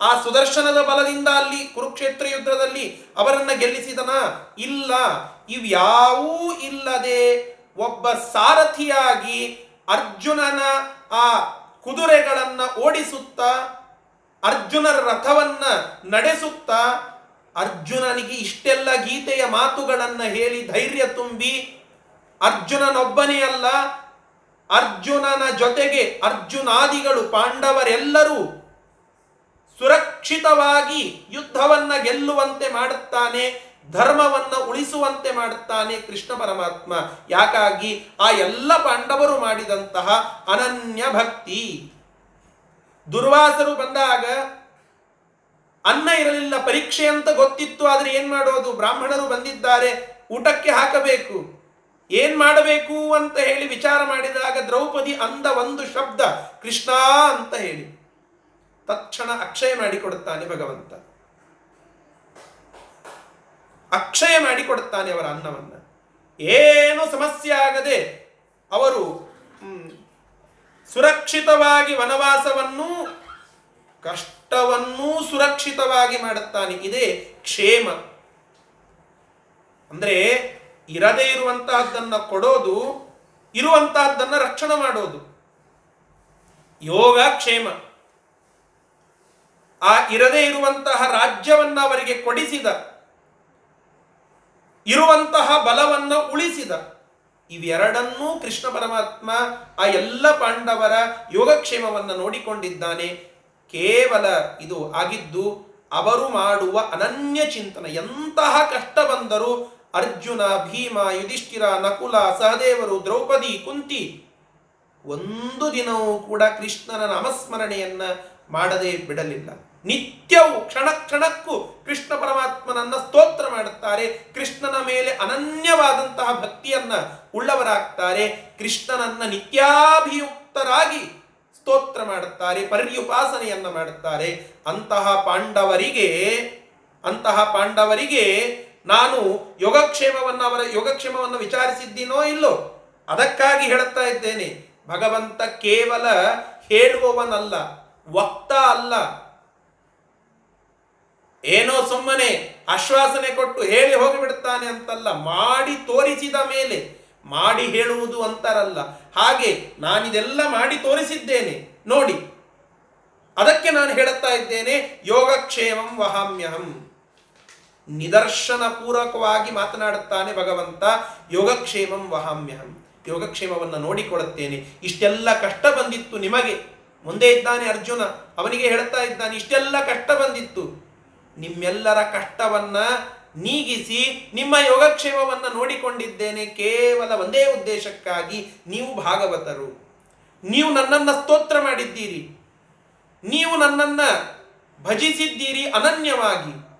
ಆ ಸುದರ್ಶನದ ಬಲದಿಂದ ಅಲ್ಲಿ ಕುರುಕ್ಷೇತ್ರ ಯುದ್ಧದಲ್ಲಿ ಅವರನ್ನ ಗೆಲ್ಲಿಸಿದನ? ಇಲ್ಲ. ಇವ್ಯಾವೂ ಇಲ್ಲದೆ ಒಬ್ಬ ಸಾರಥಿಯಾಗಿ ಅರ್ಜುನನ ಆ ಕುದುರೆಗಳನ್ನ ಓಡಿಸುತ್ತಾ, ಅರ್ಜುನರ ರಥವನ್ನ ನಡೆಸುತ್ತಾ, ಅರ್ಜುನನಿಗೆ ಇಷ್ಟೆಲ್ಲ ಗೀತೆಯ ಮಾತುಗಳನ್ನ ಹೇಳಿ ಧೈರ್ಯ ತುಂಬಿ, ಅರ್ಜುನನೊಬ್ಬನೇ ಅಲ್ಲ, ಅರ್ಜುನನ ಜೊತೆಗೆ ಅರ್ಜುನಾದಿಗಳು ಪಾಂಡವರೆಲ್ಲರೂ ಸುರಕ್ಷಿತವಾಗಿ ಯುದ್ಧವನ್ನ ಗೆಲ್ಲುವಂತೆ ಮಾಡುತ್ತಾನೆ, ಧರ್ಮವನ್ನ ಉಳಿಸುವಂತೆ ಮಾಡುತ್ತಾನೆ ಕೃಷ್ಣ ಪರಮಾತ್ಮ. ಯಾಕಾಗಿ? ಆ ಎಲ್ಲ ಪಾಂಡವರು ಮಾಡಿದಂತಹ ಅನನ್ಯ ಭಕ್ತಿ. ದುರ್ವಾಸರು ಬಂದಾಗ ಅನ್ನ ಇರಲಿಲ್ಲ, ಪರೀಕ್ಷೆ ಅಂತ ಗೊತ್ತಿತ್ತು, ಆದರೆ ಏನ್ ಮಾಡೋದು? ಬ್ರಾಹ್ಮಣರು ಬಂದಿದ್ದಾರೆ, ಊಟಕ್ಕೆ ಹಾಕಬೇಕು. ಏನ್ ಮಾಡಬೇಕು ಅಂತ ಹೇಳಿ ವಿಚಾರ ಮಾಡಿದಾಗ ದ್ರೌಪದಿ ಅಂದ ಒಂದು ಶಬ್ದ, ಕೃಷ್ಣ ಅಂತ ಹೇಳಿ. ತಕ್ಷಣ ಅಕ್ಷಯ ಮಾಡಿಕೊಡುತ್ತಾನೆ ಭಗವಂತ. ಅಕ್ಷಯ ಮಾಡಿಕೊಡುತ್ತಾನೆ ಅವರ ಅನ್ನವನ್ನು. ಏನು ಸಮಸ್ಯೆ ಆಗದೆ ಅವರು ಸುರಕ್ಷಿತವಾಗಿ ವನವಾಸವನ್ನು, ಕಷ್ಟವನ್ನೂ ಸುರಕ್ಷಿತವಾಗಿ ಮಾಡುತ್ತಾನೆ. ಇದೇ ಕ್ಷೇಮ. ಅಂದ್ರೆ ಇರದೇ ಇರುವಂತಹದ್ದನ್ನು ಕೊಡೋದು, ಇರುವಂತಹದ್ದನ್ನು ರಕ್ಷಣೆ ಮಾಡೋದು. ಯೋಗ ಕ್ಷೇಮ. ಆ ಇರದೇ ಇರುವಂತಹ ರಾಜ್ಯವನ್ನ ಅವರಿಗೆ ಕೊಡಿಸಿದ, ಇರುವಂತಹ ಬಲವನ್ನು ಉಳಿಸಿದ, ಇವೆರಡನ್ನೂ ಕೃಷ್ಣ ಪರಮಾತ್ಮ ಆ ಎಲ್ಲ ಪಾಂಡವರ ಯೋಗಕ್ಷೇಮವನ್ನು ನೋಡಿಕೊಂಡಿದ್ದಾನೆ. ಕೇವಲ ಇದು ಆಗಿದ್ದು, ಅವರು ಮಾಡುವ ಅನನ್ಯ ಚಿಂತನ, ಎಂತಹ ಕಷ್ಟ ಬಂದರೂ ಅರ್ಜುನ, ಭೀಮ, ಯುಧಿಷ್ಠಿರ, ನಕುಲ, ಸಹದೇವರು, ದ್ರೌಪದಿ, ಕುಂತಿ ಒಂದು ದಿನವೂ ಕೂಡ ಕೃಷ್ಣನ ನಾಮಸ್ಮರಣೆಯನ್ನ ಮಾಡದೆ ಬಿಡಲಿಲ್ಲ. ನಿತ್ಯವೂ ಕ್ಷಣ ಕ್ಷಣಕ್ಕೂ ಕೃಷ್ಣ ಪರಮಾತ್ಮನನ್ನ ಸ್ತೋತ್ರ ಮಾಡುತ್ತಾರೆ. ಕೃಷ್ಣನ ಮೇಲೆ ಅನನ್ಯವಾದಂತಹ ಭಕ್ತಿಯನ್ನ ಉಳ್ಳವರಾಗ್ತಾರೆ. ಕೃಷ್ಣನನ್ನ ನಿತ್ಯಾಭಿಯುಕ್ತರಾಗಿ ಸ್ತೋತ್ರ ಮಾಡುತ್ತಾರೆ, ಪರ್ಯುಪಾಸನೆಯನ್ನ ಮಾಡುತ್ತಾರೆ. ಅಂತಹ ಪಾಂಡವರಿಗೆ ಅಂತಹ ಪಾಂಡವರಿಗೆ ನಾನು ಯೋಗಕ್ಷೇಮವನ್ನು ಅವರ, ಯೋಗಕ್ಷೇಮವನ್ನು ವಿಚಾರಿಸಿದ್ದೀನೋ ಇಲ್ಲೋ? ಅದಕ್ಕಾಗಿ ಹೇಳುತ್ತಾ ಇದ್ದೇನೆ. ಭಗವಂತ ಕೇವಲ ಹೇಳುವವನಲ್ಲ, ವಕ್ತ ಅಲ್ಲ. ಏನೋ ಸುಮ್ಮನೆ ಆಶ್ವಾಸನೆ ಕೊಟ್ಟು ಹೇಳಿ ಹೋಗಿಬಿಡ್ತಾನೆ ಅಂತಲ್ಲ, ಮಾಡಿ ತೋರಿಸಿದ ಮೇಲೆ, ಮಾಡಿ ಹೇಳುವುದು ಅಂತಾರಲ್ಲ. ಹಾಗೆ ನಾನಿದೆಲ್ಲ ಮಾಡಿ ತೋರಿಸಿದ್ದೇನೆ, ನೋಡಿ. ಅದಕ್ಕೆ ನಾನು ಹೇಳುತ್ತಾ ಇದ್ದೇನೆ, ಯೋಗಕ್ಷೇಮಂ ವಹಾಮ್ಯಹಂ. ನಿದರ್ಶನ ಪೂರ್ವಕವಾಗಿ ಮಾತನಾಡುತ್ತಾನೆ ಭಗವಂತ, ಯೋಗಕ್ಷೇಮಂ ವಹಾಮ್ಯಹಂ. ಯೋಗಕ್ಷೇಮವನ್ನು ನೋಡಿಕೊಳ್ಳುತ್ತೇನೆ. ಇಷ್ಟೆಲ್ಲ ಕಷ್ಟ ಬಂದಿತ್ತು ನಿಮಗೆ. ಮುಂದೆ ಇದ್ದಾನೆ ಅರ್ಜುನ, ಅವನಿಗೆ ಹೇಳ್ತಾ ಇದ್ದಾನೆ, ಇಷ್ಟೆಲ್ಲ ಕಷ್ಟ ಬಂದಿತ್ತು. ನಿಮ್ಮೆಲ್ಲರ ಕಷ್ಟವನ್ನ ನೀಗಿಸಿ, ನಿಮ್ಮ ಯೋಗಕ್ಷೇಮವನ್ನು ನೋಡಿಕೊಂಡಿದ್ದೇನೆ ಕೇವಲ ಒಂದೇ ಉದ್ದೇಶಕ್ಕಾಗಿ ನೀವು ಭಾಗವತರು. ನೀವು ನನ್ನನ್ನು ಸ್ತೋತ್ರ ಮಾಡಿದ್ದೀರಿ. ನೀವು ನನ್ನನ್ನು ಭಜಿಸಿದ್ದೀರಿ ಅನನ್ಯವಾಗಿ.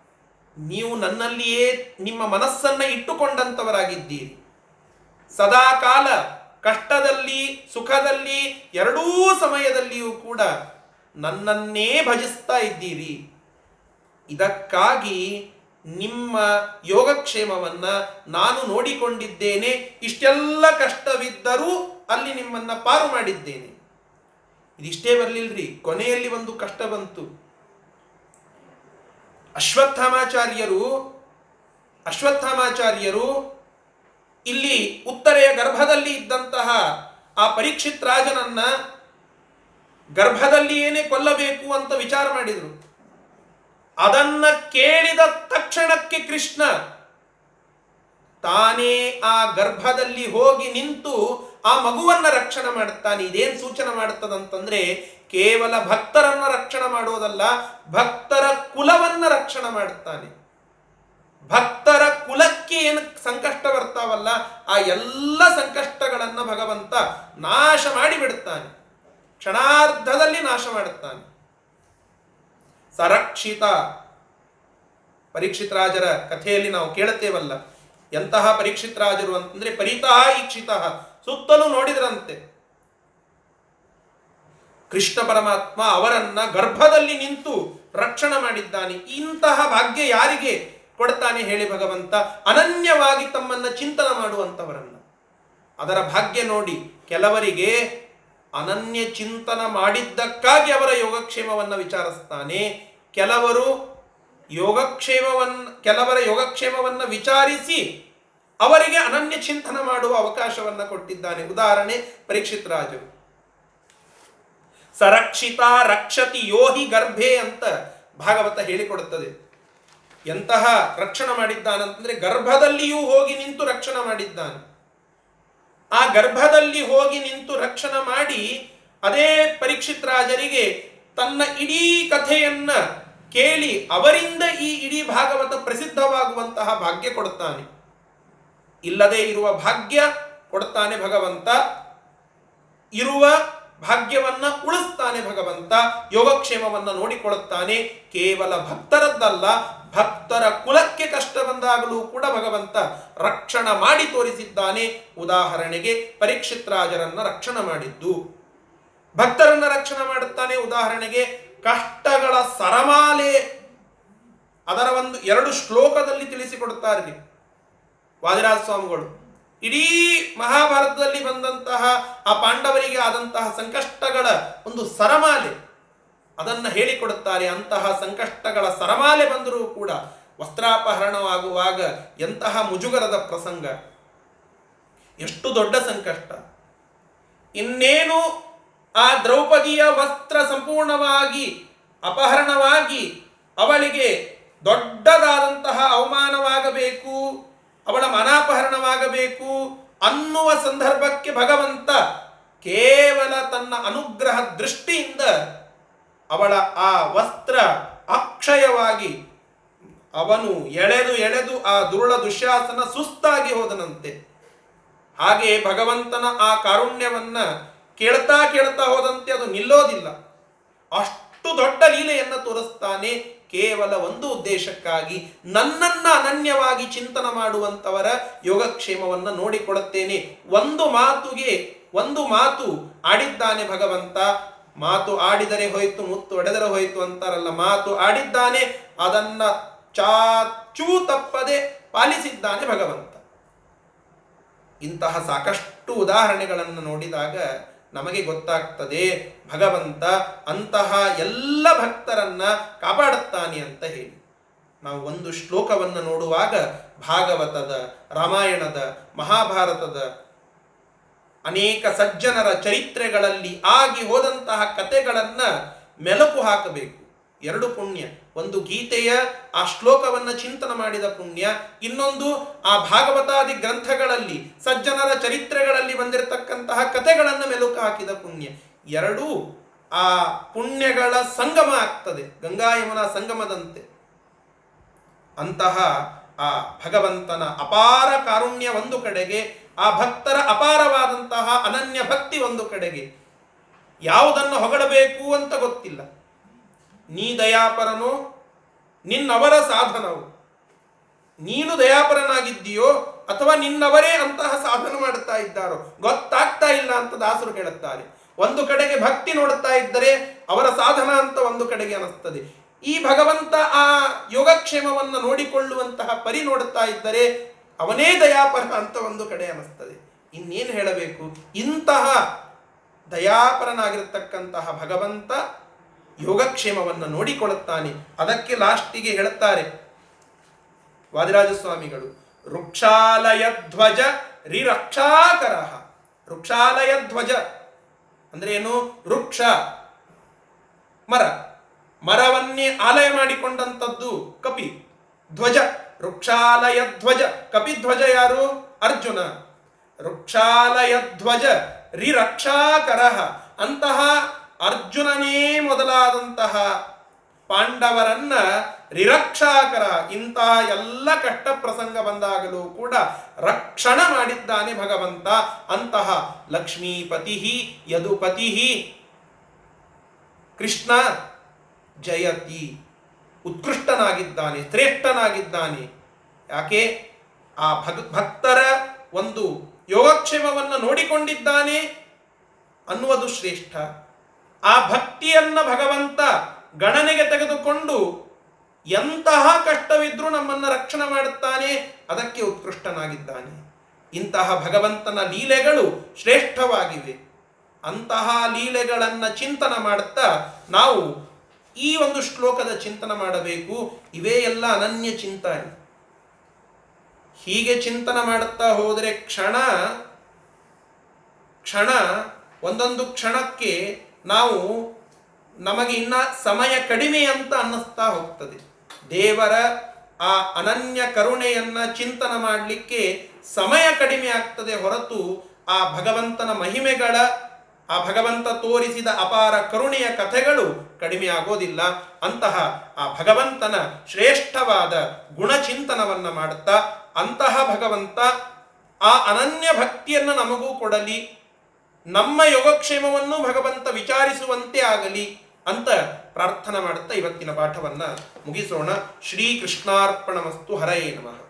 ನೀವು ನನ್ನಲ್ಲಿಯೇ ನಿಮ್ಮ ಮನಸ್ಸನ್ನು ಇಟ್ಟುಕೊಂಡಂಥವರಾಗಿದ್ದೀರಿ ಸದಾ ಕಾಲ ಕಷ್ಟದಲ್ಲಿ, ಸುಖದಲ್ಲಿ, ಎರಡೂ ಸಮಯದಲ್ಲಿಯೂ ಕೂಡ ನನ್ನನ್ನೇ ಭಜಿಸ್ತಾ ಇದ್ದೀರಿ. ಇದಕ್ಕಾಗಿ ನಿಮ್ಮ ಯೋಗಕ್ಷೇಮವನ್ನ ನಾನು ನೋಡಿಕೊಂಡಿದ್ದೇನೆ, ಇಷ್ಟೆಲ್ಲ ಕಷ್ಟವಿದ್ದರೂ ಅಲ್ಲಿ ನಿಮ್ಮನ್ನ ಪಾರು ಮಾಡಿದ್ದೇನೆ. ಇದಿಷ್ಟೇ ಬರಲಿಲ್ರಿ, ಕೊನೆಯಲ್ಲಿ ಒಂದು ಕಷ್ಟ ಬಂತು. ಅಶ್ವತ್ಥಾಮಾಚಾರ್ಯರು ಅಶ್ವತ್ಥಾಮಾಚಾರ್ಯರು ಇಲ್ಲಿ ಉತ್ತರೆಯ ಗರ್ಭದಲ್ಲಿ ಇದ್ದಂತಹ ಆ ಪರೀಕ್ಷಿತ್ ರಾಜನನ್ನ ಗರ್ಭದಲ್ಲಿ ಏನೇ ಕೊಲ್ಲಬೇಕು ಅಂತ ವಿಚಾರ ಮಾಡಿದರು. ಅದನ್ನ ಕೇಳಿದ ತಕ್ಷಣಕ್ಕೆ ಕೃಷ್ಣ, ತಾನೇ ಆ ಗರ್ಭದಲ್ಲಿ ಹೋಗಿ ನಿಂತು ಆ ಮಗುವನ್ನ ರಕ್ಷಣೆ ಮಾಡುತ್ತಾನೆ ಇದೇನು ಸೂಚನೆ ಮಾಡುತ್ತದಂತಂದ್ರೆ ಕೇವಲ ಭಕ್ತರನ್ನ ರಕ್ಷಣೆ ಮಾಡೋದಲ್ಲ, ಭಕ್ತರ ಕುಲವನ್ನ ರಕ್ಷಣೆ ಮಾಡುತ್ತಾನೆ ಭಕ್ತರ ಕುಲಕ್ಕೆ ಏನು ಸಂಕಷ್ಟ ಬರ್ತಾವಲ್ಲ, ಆ ಎಲ್ಲ ಸಂಕಷ್ಟಗಳನ್ನ ಭಗವಂತ ನಾಶ ಮಾಡಿಬಿಡುತ್ತಾನೆ ಕ್ಷಣಾರ್ಧದಲ್ಲಿ ನಾಶ ಮಾಡುತ್ತಾನೆ ಸರಕ್ಷಿತ ಪರೀಕ್ಷಿತ ರಾಜರ ಕಥೆಯಲ್ಲಿ ನಾವು ಕೇಳುತ್ತೇವಲ್ಲ, ಎಂತಹ ಪರೀಕ್ಷಿತ ರಾಜರು ಅಂತಂದ್ರೆ ಪರಿತಃ ಈಕ್ಷಿತ ಸುತ್ತಲೂ ನೋಡಿದ್ರಂತೆ. ಕೃಷ್ಣ ಪರಮಾತ್ಮ ಅವರನ್ನ ಗರ್ಭದಲ್ಲಿ ನಿಂತು ರಕ್ಷಣೆ ಮಾಡಿದ್ದಾನೆ. ಇಂತಹ ಭಾಗ್ಯ ಯಾರಿಗೆ ಕೊಡ್ತಾನೆ ಹೇಳಿ ಭಗವಂತ? ಅನನ್ಯವಾಗಿ ತಮ್ಮನ್ನ ಚಿಂತನ ಮಾಡುವಂತವರನ್ನ. ಅದರ ಭಾಗ್ಯ ನೋಡಿ ಕೆಲವರಿಗೆ ಅನನ್ಯ ಚಿಂತನ ಮಾಡಿದ್ದಕ್ಕಾಗಿ ಅವರ ಯೋಗಕ್ಷೇಮವನ್ನು ವಿಚಾರಿಸ್ತಾನೆ. ಕೆಲವರು ಯೋಗಕ್ಷೇಮವನ್ನ ಕೆಲವರ ಯೋಗಕ್ಷೇಮವನ್ನು ವಿಚಾರಿಸಿ ಅವರಿಗೆ ಅನನ್ಯ ಚಿಂತನ ಮಾಡುವ ಅವಕಾಶವನ್ನು ಕೊಟ್ಟಿದ್ದಾನೆ. ಉದಾಹರಣೆ, ಪರೀಕ್ಷಿತ್ ರಾಜರು ಸರಕ್ಷಿತ ರಕ್ಷತಿ ಯೋಹಿ ಗರ್ಭೆ ಅಂತ ಭಾಗವತ ಹೇಳಿಕೊಡುತ್ತದೆ. ಎಂತಹ ರಕ್ಷಣೆ ಮಾಡಿದ್ದಾನಂತಂದ್ರೆ ಗರ್ಭದಲ್ಲಿಯೂ ಹೋಗಿ ನಿಂತು ರಕ್ಷಣೆ ಮಾಡಿದ್ದಾನೆ. ಆ ಗರ್ಭದಲ್ಲಿ ಹೋಗಿ ನಿಂತು ರಕ್ಷಣೆ ಮಾಡಿ ಅದೇ ಪರೀಕ್ಷಿತ್ ರಾಜರಿಗೆ ತನ್ನ ಇಡೀ ಕಥೆಯನ್ನ ಕೇಳಿ ಅವರಿಂದ ಈ ಇಡೀ ಭಾಗವತ ಪ್ರಸಿದ್ಧವಾಗುವಂತಹ ಭಾಗ್ಯ ಕೊಡುತ್ತಾನೆ. ಇಲ್ಲದೆ ಇರುವ ಭಾಗ್ಯ ಕೊಡುತ್ತಾನೆ ಭಗವಂತ. ಇರುವ ಭಾಗ್ಯವನ್ನ ಉಳಿಸ್ತಾನೆ ಭಗವಂತ. ಯೋಗಕ್ಷೇಮವನ್ನ ನೋಡಿಕೊಳ್ಳುತ್ತಾನೆ. ಕೇವಲ ಭಕ್ತರದ್ದಲ್ಲ, ಭಕ್ತರ ಕುಲಕ್ಕೆ ಕಷ್ಟ ಬಂದಾಗಲೂ ಕೂಡ ಭಗವಂತ ರಕ್ಷಣೆ ಮಾಡಿ ತೋರಿಸಿದ್ದಾನೆ. ಉದಾಹರಣೆಗೆ ಪರೀಕ್ಷಿತ್ ರಾಜರನ್ನ ರಕ್ಷಣೆ ಮಾಡಿದ್ದು. ಭಕ್ತರನ್ನ ರಕ್ಷಣೆ ಮಾಡುತ್ತಾನೆ. ಉದಾಹರಣೆಗೆ ಕಷ್ಟಗಳ ಸರಮಾಲೆ ಅದರ ಒಂದು ಎರಡು ಶ್ಲೋಕದಲ್ಲಿ ತಿಳಿಸಿಕೊಡುತ್ತಾರೆ ವಾದಿರಾಜ ಸ್ವಾಮಿಗಳು, ಇಡೀ ಮಹಾಭಾರತದಲ್ಲಿ ಬಂದಂತಹ ಆ ಪಾಂಡವರಿಗೆ ಆದಂತಹ ಸಂಕಷ್ಟಗಳ ಒಂದು ಸರಮಾಲೆ ಅದನ್ನು ಹೇಳಿಕೊಡುತ್ತಾರೆ. ಅಂತಹ ಸಂಕಷ್ಟಗಳ ಸರಮಾಲೆ ಬಂದರೂ ಕೂಡ ವಸ್ತ್ರಾಪಹರಣವಾಗುವಾಗ ಎಂತಹ ಮುಜುಗರದ ಪ್ರಸಂಗ. ಎಷ್ಟು ದೊಡ್ಡ ಸಂಕಷ್ಟ. ಇನ್ನೇನು ಆ ದ್ರೌಪದಿಯ ವಸ್ತ್ರ ಸಂಪೂರ್ಣವಾಗಿ ಅಪಹರಣವಾಗಿ ಅವಳಿಗೆ ದೊಡ್ಡದಾದಂತಹ ಅವಮಾನವಾಗಬೇಕು, ಅವಳ ಮನಾಪಹರಣವಾಗಬೇಕು ಅನ್ನುವ ಸಂದರ್ಭಕ್ಕೆ ಭಗವಂತ ಕೇವಲ ತನ್ನ ಅನುಗ್ರಹ ದೃಷ್ಟಿಯಿಂದ ಅವಳ ಆ ವಸ್ತ್ರ ಅಕ್ಷಯವಾಗಿ ಅವನು ಎಳೆದು ಎಳೆದು ಆ ದುರುಳ ದುಶ್ಯಾಸನ ಸುಸ್ತಾಗಿ ಹೋದನಂತೆ. ಹಾಗೆ ಭಗವಂತನ ಆ ಕಾರುಣ್ಯವನ್ನ ಕೇಳ್ತಾ ಕೇಳ್ತಾ ಹೋದಂತೆ ಅದು ನಿಲ್ಲೋದಿಲ್ಲ. ಅಷ್ಟು ದೊಡ್ಡ ಲೀಲೆಯನ್ನು ತೋರಿಸ್ತಾನೆ ಕೇವಲ ಒಂದು ಉದ್ದೇಶಕ್ಕಾಗಿ ನನ್ನನ್ನ ಅನನ್ಯವಾಗಿ ಚಿಂತನ ಮಾಡುವಂತವರ ಯೋಗಕ್ಷೇಮವನ್ನು ನೋಡಿಕೊಡುತ್ತೇನೆ ಒಂದು ಮಾತುಗೆ, ಒಂದು ಮಾತು ಆಡಿದ್ದಾನೆ ಭಗವಂತ. ಮಾತು ಆಡಿದರೆ ಹೋಯಿತು, ಮುತ್ತು ಒಡೆದರೆ ಹೋಯ್ತು ಅಂತಾರಲ್ಲ, ಮಾತು ಆಡಿದ್ದಾನೆ, ಅದನ್ನ ಚಾಚೂ ತಪ್ಪದೆ ಪಾಲಿಸಿದ್ದಾನೆ ಭಗವಂತ. ಇಂತಹ ಸಾಕಷ್ಟು ಉದಾಹರಣೆಗಳನ್ನು ನೋಡಿದಾಗ ನಮಗೆ ಗೊತ್ತಾಗ್ತದೆ, ಭಗವಂತ ಅಂತಹ ಎಲ್ಲ ಭಕ್ತರನ್ನ ಕಾಪಾಡುತ್ತಾನೆ ಅಂತ ಹೇಳಿ. ನಾವು ಒಂದು ಶ್ಲೋಕವನ್ನು ನೋಡುವಾಗ ಭಾಗವತದ, ರಾಮಾಯಣದ, ಮಹಾಭಾರತದ ಅನೇಕ ಸಜ್ಜನರ ಚರಿತ್ರೆಗಳಲ್ಲಿ ಆಗಿ ಹೋದಂತಹ ಕಥೆಗಳನ್ನು ಮೆಲುಕು ಹಾಕಬೇಕು. ಎರಡು ಪುಣ್ಯ. ಒಂದು ಗೀತೆಯ, ಆ ಶ್ಲೋಕವನ್ನು ಚಿಂತನ ಮಾಡಿದ ಪುಣ್ಯ. ಇನ್ನೊಂದು, ಆ ಭಾಗವತಾದಿ ಗ್ರಂಥಗಳಲ್ಲಿ, ಸಜ್ಜನರ ಚರಿತ್ರೆಗಳಲ್ಲಿ ಬಂದಿರತಕ್ಕಂತಹ ಕಥೆಗಳನ್ನು ಮೆಲುಕು ಹಾಕಿದ ಪುಣ್ಯ. ಎರಡೂ, ಆ ಪುಣ್ಯಗಳ ಸಂಗಮ ಆಗ್ತದೆ. ಗಂಗಾ ಯಮುನಾ ಸಂಗಮದಂತೆ. ಅಂತಹ, ಆ ಭಗವಂತನ ಅಪಾರ ಕಾರುಣ್ಯ ಒಂದು ಕಡೆಗೆ, ಆ ಭಕ್ತರ ಅಪಾರವಾದಂತಹ ಅನನ್ಯ ಭಕ್ತಿ ಒಂದು ಕಡೆಗೆ. ಯಾವುದನ್ನು ಹೊಗಳಬೇಕು ಅಂತ ಗೊತ್ತಿಲ್ಲ. ನೀ ದಯಾಪರನೋ, ನಿನ್ನವರ ಸಾಧನವು? ನೀನು ದಯಾಪರನಾಗಿದ್ದೀಯೋ ಅಥವಾ ನಿನ್ನವರೇ ಅಂತಹ ಸಾಧನ ಮಾಡುತ್ತಾ ಇದ್ದಾರೋ? ಗೊತ್ತಾಗ್ತಾ ಇಲ್ಲ ಅಂತ ದಾಸರು ಹೇಳುತ್ತಾರೆ. ಒಂದು ಕಡೆಗೆ ಭಕ್ತಿ ನೋಡುತ್ತಾ ಇದ್ದರೆ ಅವರ ಸಾಧನ ಅಂತ ಒಂದು ಕಡೆಗೆ ಅನಿಸ್ತದೆ. ಈ ಭಗವಂತ ಆ ಯೋಗಕ್ಷೇಮವನ್ನು ನೋಡಿಕೊಳ್ಳುವಂತಹ ಪರಿ ನೋಡುತ್ತಾ ಇದ್ದರೆ ಅವನೇ ದಯಾಪರ ಅಂತ ಒಂದು ಕಡೆ ಅನಿಸ್ತದೆ. ಇನ್ನೇನು ಹೇಳಬೇಕು? ಇಂತಹ ದಯಾಪರನಾಗಿರತಕ್ಕಂತಹ ಭಗವಂತ ಯೋಗಕ್ಷೇಮವನ್ನು ನೋಡಿಕೊಳ್ಳುತ್ತಾನೆ. ಅದಕ್ಕೆ ಲಾಸ್ಟಿಗೆ ಹೇಳುತ್ತಾರೆ, ವಾದಿರಾಜಸ್ವಾಮಿಗಳು ವೃಕ್ಷಾಲಯ ಧ್ವಜ ರಿರಕ್ಷಾಕರ ವೃಕ್ಷಾಲಯ ಧ್ವಜ ಅಂದ್ರೆ ಏನು? ವೃಕ್ಷ, ಮರ. ಮರವನ್ನೇ ಆಲಯ ಮಾಡಿಕೊಂಡಂಥದ್ದು ಕಪಿ, ಧ್ವಜ. ವೃಕ್ಷಾಲಯ ಧ್ವಜ ಕಪಿಧ್ವಜ ಯಾರು? ಅರ್ಜುನ. ವೃಕ್ಷಾಲಯ ಧ್ವಜ ರಿರಕ್ಷಾಕರ ಅಂತಹ ಅರ್ಜುನನೇ ಮೊದಲಾದಂತಹ ಪಾಂಡವರನ್ನ ರಿರಕ್ಷಾಕರ ಇಂತಹ ಎಲ್ಲ ಕಷ್ಟ ಪ್ರಸಂಗ ಬಂದಾಗಲೂ ಕೂಡ ರಕ್ಷಣ ಮಾಡಿದ್ದಾನೆ ಭಗವಂತ. ಅಂತಹ ಲಕ್ಷ್ಮೀಪತಿ ಯದುಪತಿ ಕೃಷ್ಣ ಜಯತಿ. ಉತ್ಕೃಷ್ಟನಾಗಿದ್ದಾನೆ, ಶ್ರೇಷ್ಠನಾಗಿದ್ದಾನೆ. ಯಾಕೆ? ಆ ಭಕ್ತರ ಒಂದು ಯೋಗಕ್ಷೇಮವನ್ನು ನೋಡಿಕೊಂಡಿದ್ದಾನೆ ಅನ್ನುವುದು ಶ್ರೇಷ್ಠ. ಆ ಭಕ್ತಿಯನ್ನ ಭಗವಂತ ಗಣನೆಗೆ ತೆಗೆದುಕೊಂಡು ಎಂತಹ ಕಷ್ಟವಿದ್ರೂ ನಮ್ಮನ್ನು ರಕ್ಷಣೆ ಮಾಡುತ್ತಾನೆ, ಅದಕ್ಕೆ ಉತ್ಕೃಷ್ಟನಾಗಿದ್ದಾನೆ. ಇಂತಹ ಭಗವಂತನ ಲೀಲೆಗಳು ಶ್ರೇಷ್ಠವಾಗಿವೆ. ಅಂತಹ ಲೀಲೆಗಳನ್ನು ಚಿಂತನ ಮಾಡುತ್ತಾ ನಾವು ಈ ಒಂದು ಶ್ಲೋಕದ ಚಿಂತನ ಮಾಡಬೇಕು. ಇವೇ ಎಲ್ಲ ಅನನ್ಯ ಚಿಂತನೆ. ಹೀಗೆ ಚಿಂತನ ಮಾಡುತ್ತಾ ಹೋದರೆ ಕ್ಷಣ ಕ್ಷಣ, ಒಂದೊಂದು ಕ್ಷಣಕ್ಕೆ ನಾವು ನಮಗೆ ಇನ್ನ ಸಮಯ ಕಡಿಮೆ ಅಂತ ಅನ್ನಿಸ್ತಾ ಹೋಗ್ತದೆ. ದೇವರ ಆ ಅನನ್ಯ ಕರುಣೆಯನ್ನ ಚಿಂತನ ಮಾಡಲಿಕ್ಕೆ ಸಮಯ ಕಡಿಮೆ ಆಗ್ತದೆ ಹೊರತು ಆ ಭಗವಂತನ ಮಹಿಮೆಗಳ, ಆ ಭಗವಂತ ತೋರಿಸಿದ ಅಪಾರ ಕರುಣೆಯ ಕಥೆಗಳು ಕಡಿಮೆ ಆಗೋದಿಲ್ಲ. ಅಂತಹ ಆ ಭಗವಂತನ ಶ್ರೇಷ್ಠವಾದ ಗುಣಚಿಂತನವನ್ನ ಮಾಡುತ್ತಾ ಅಂತಹ ಭಗವಂತ ಆ ಅನನ್ಯ ಭಕ್ತಿಯನ್ನು ನಮಗೂ ಕೊಡಲಿ. ನಮ್ಮ ಯೋಗಕ್ಷೇಮವನ್ನು ಭಗವಂತ ವಿಚಾರಿಸುವಂತೆ ಆಗಲಿ ಅಂತ ಪ್ರಾರ್ಥನೆ ಮಾಡುತ್ತಾ ಇವತ್ತಿನ ಪಾಠವನ್ನು ಮುಗಿಸೋಣ. ಶ್ರೀ ಕೃಷ್ಣಾರ್ಪಣ ಮಸ್ತು ಹರಯೇ ನಮಃ.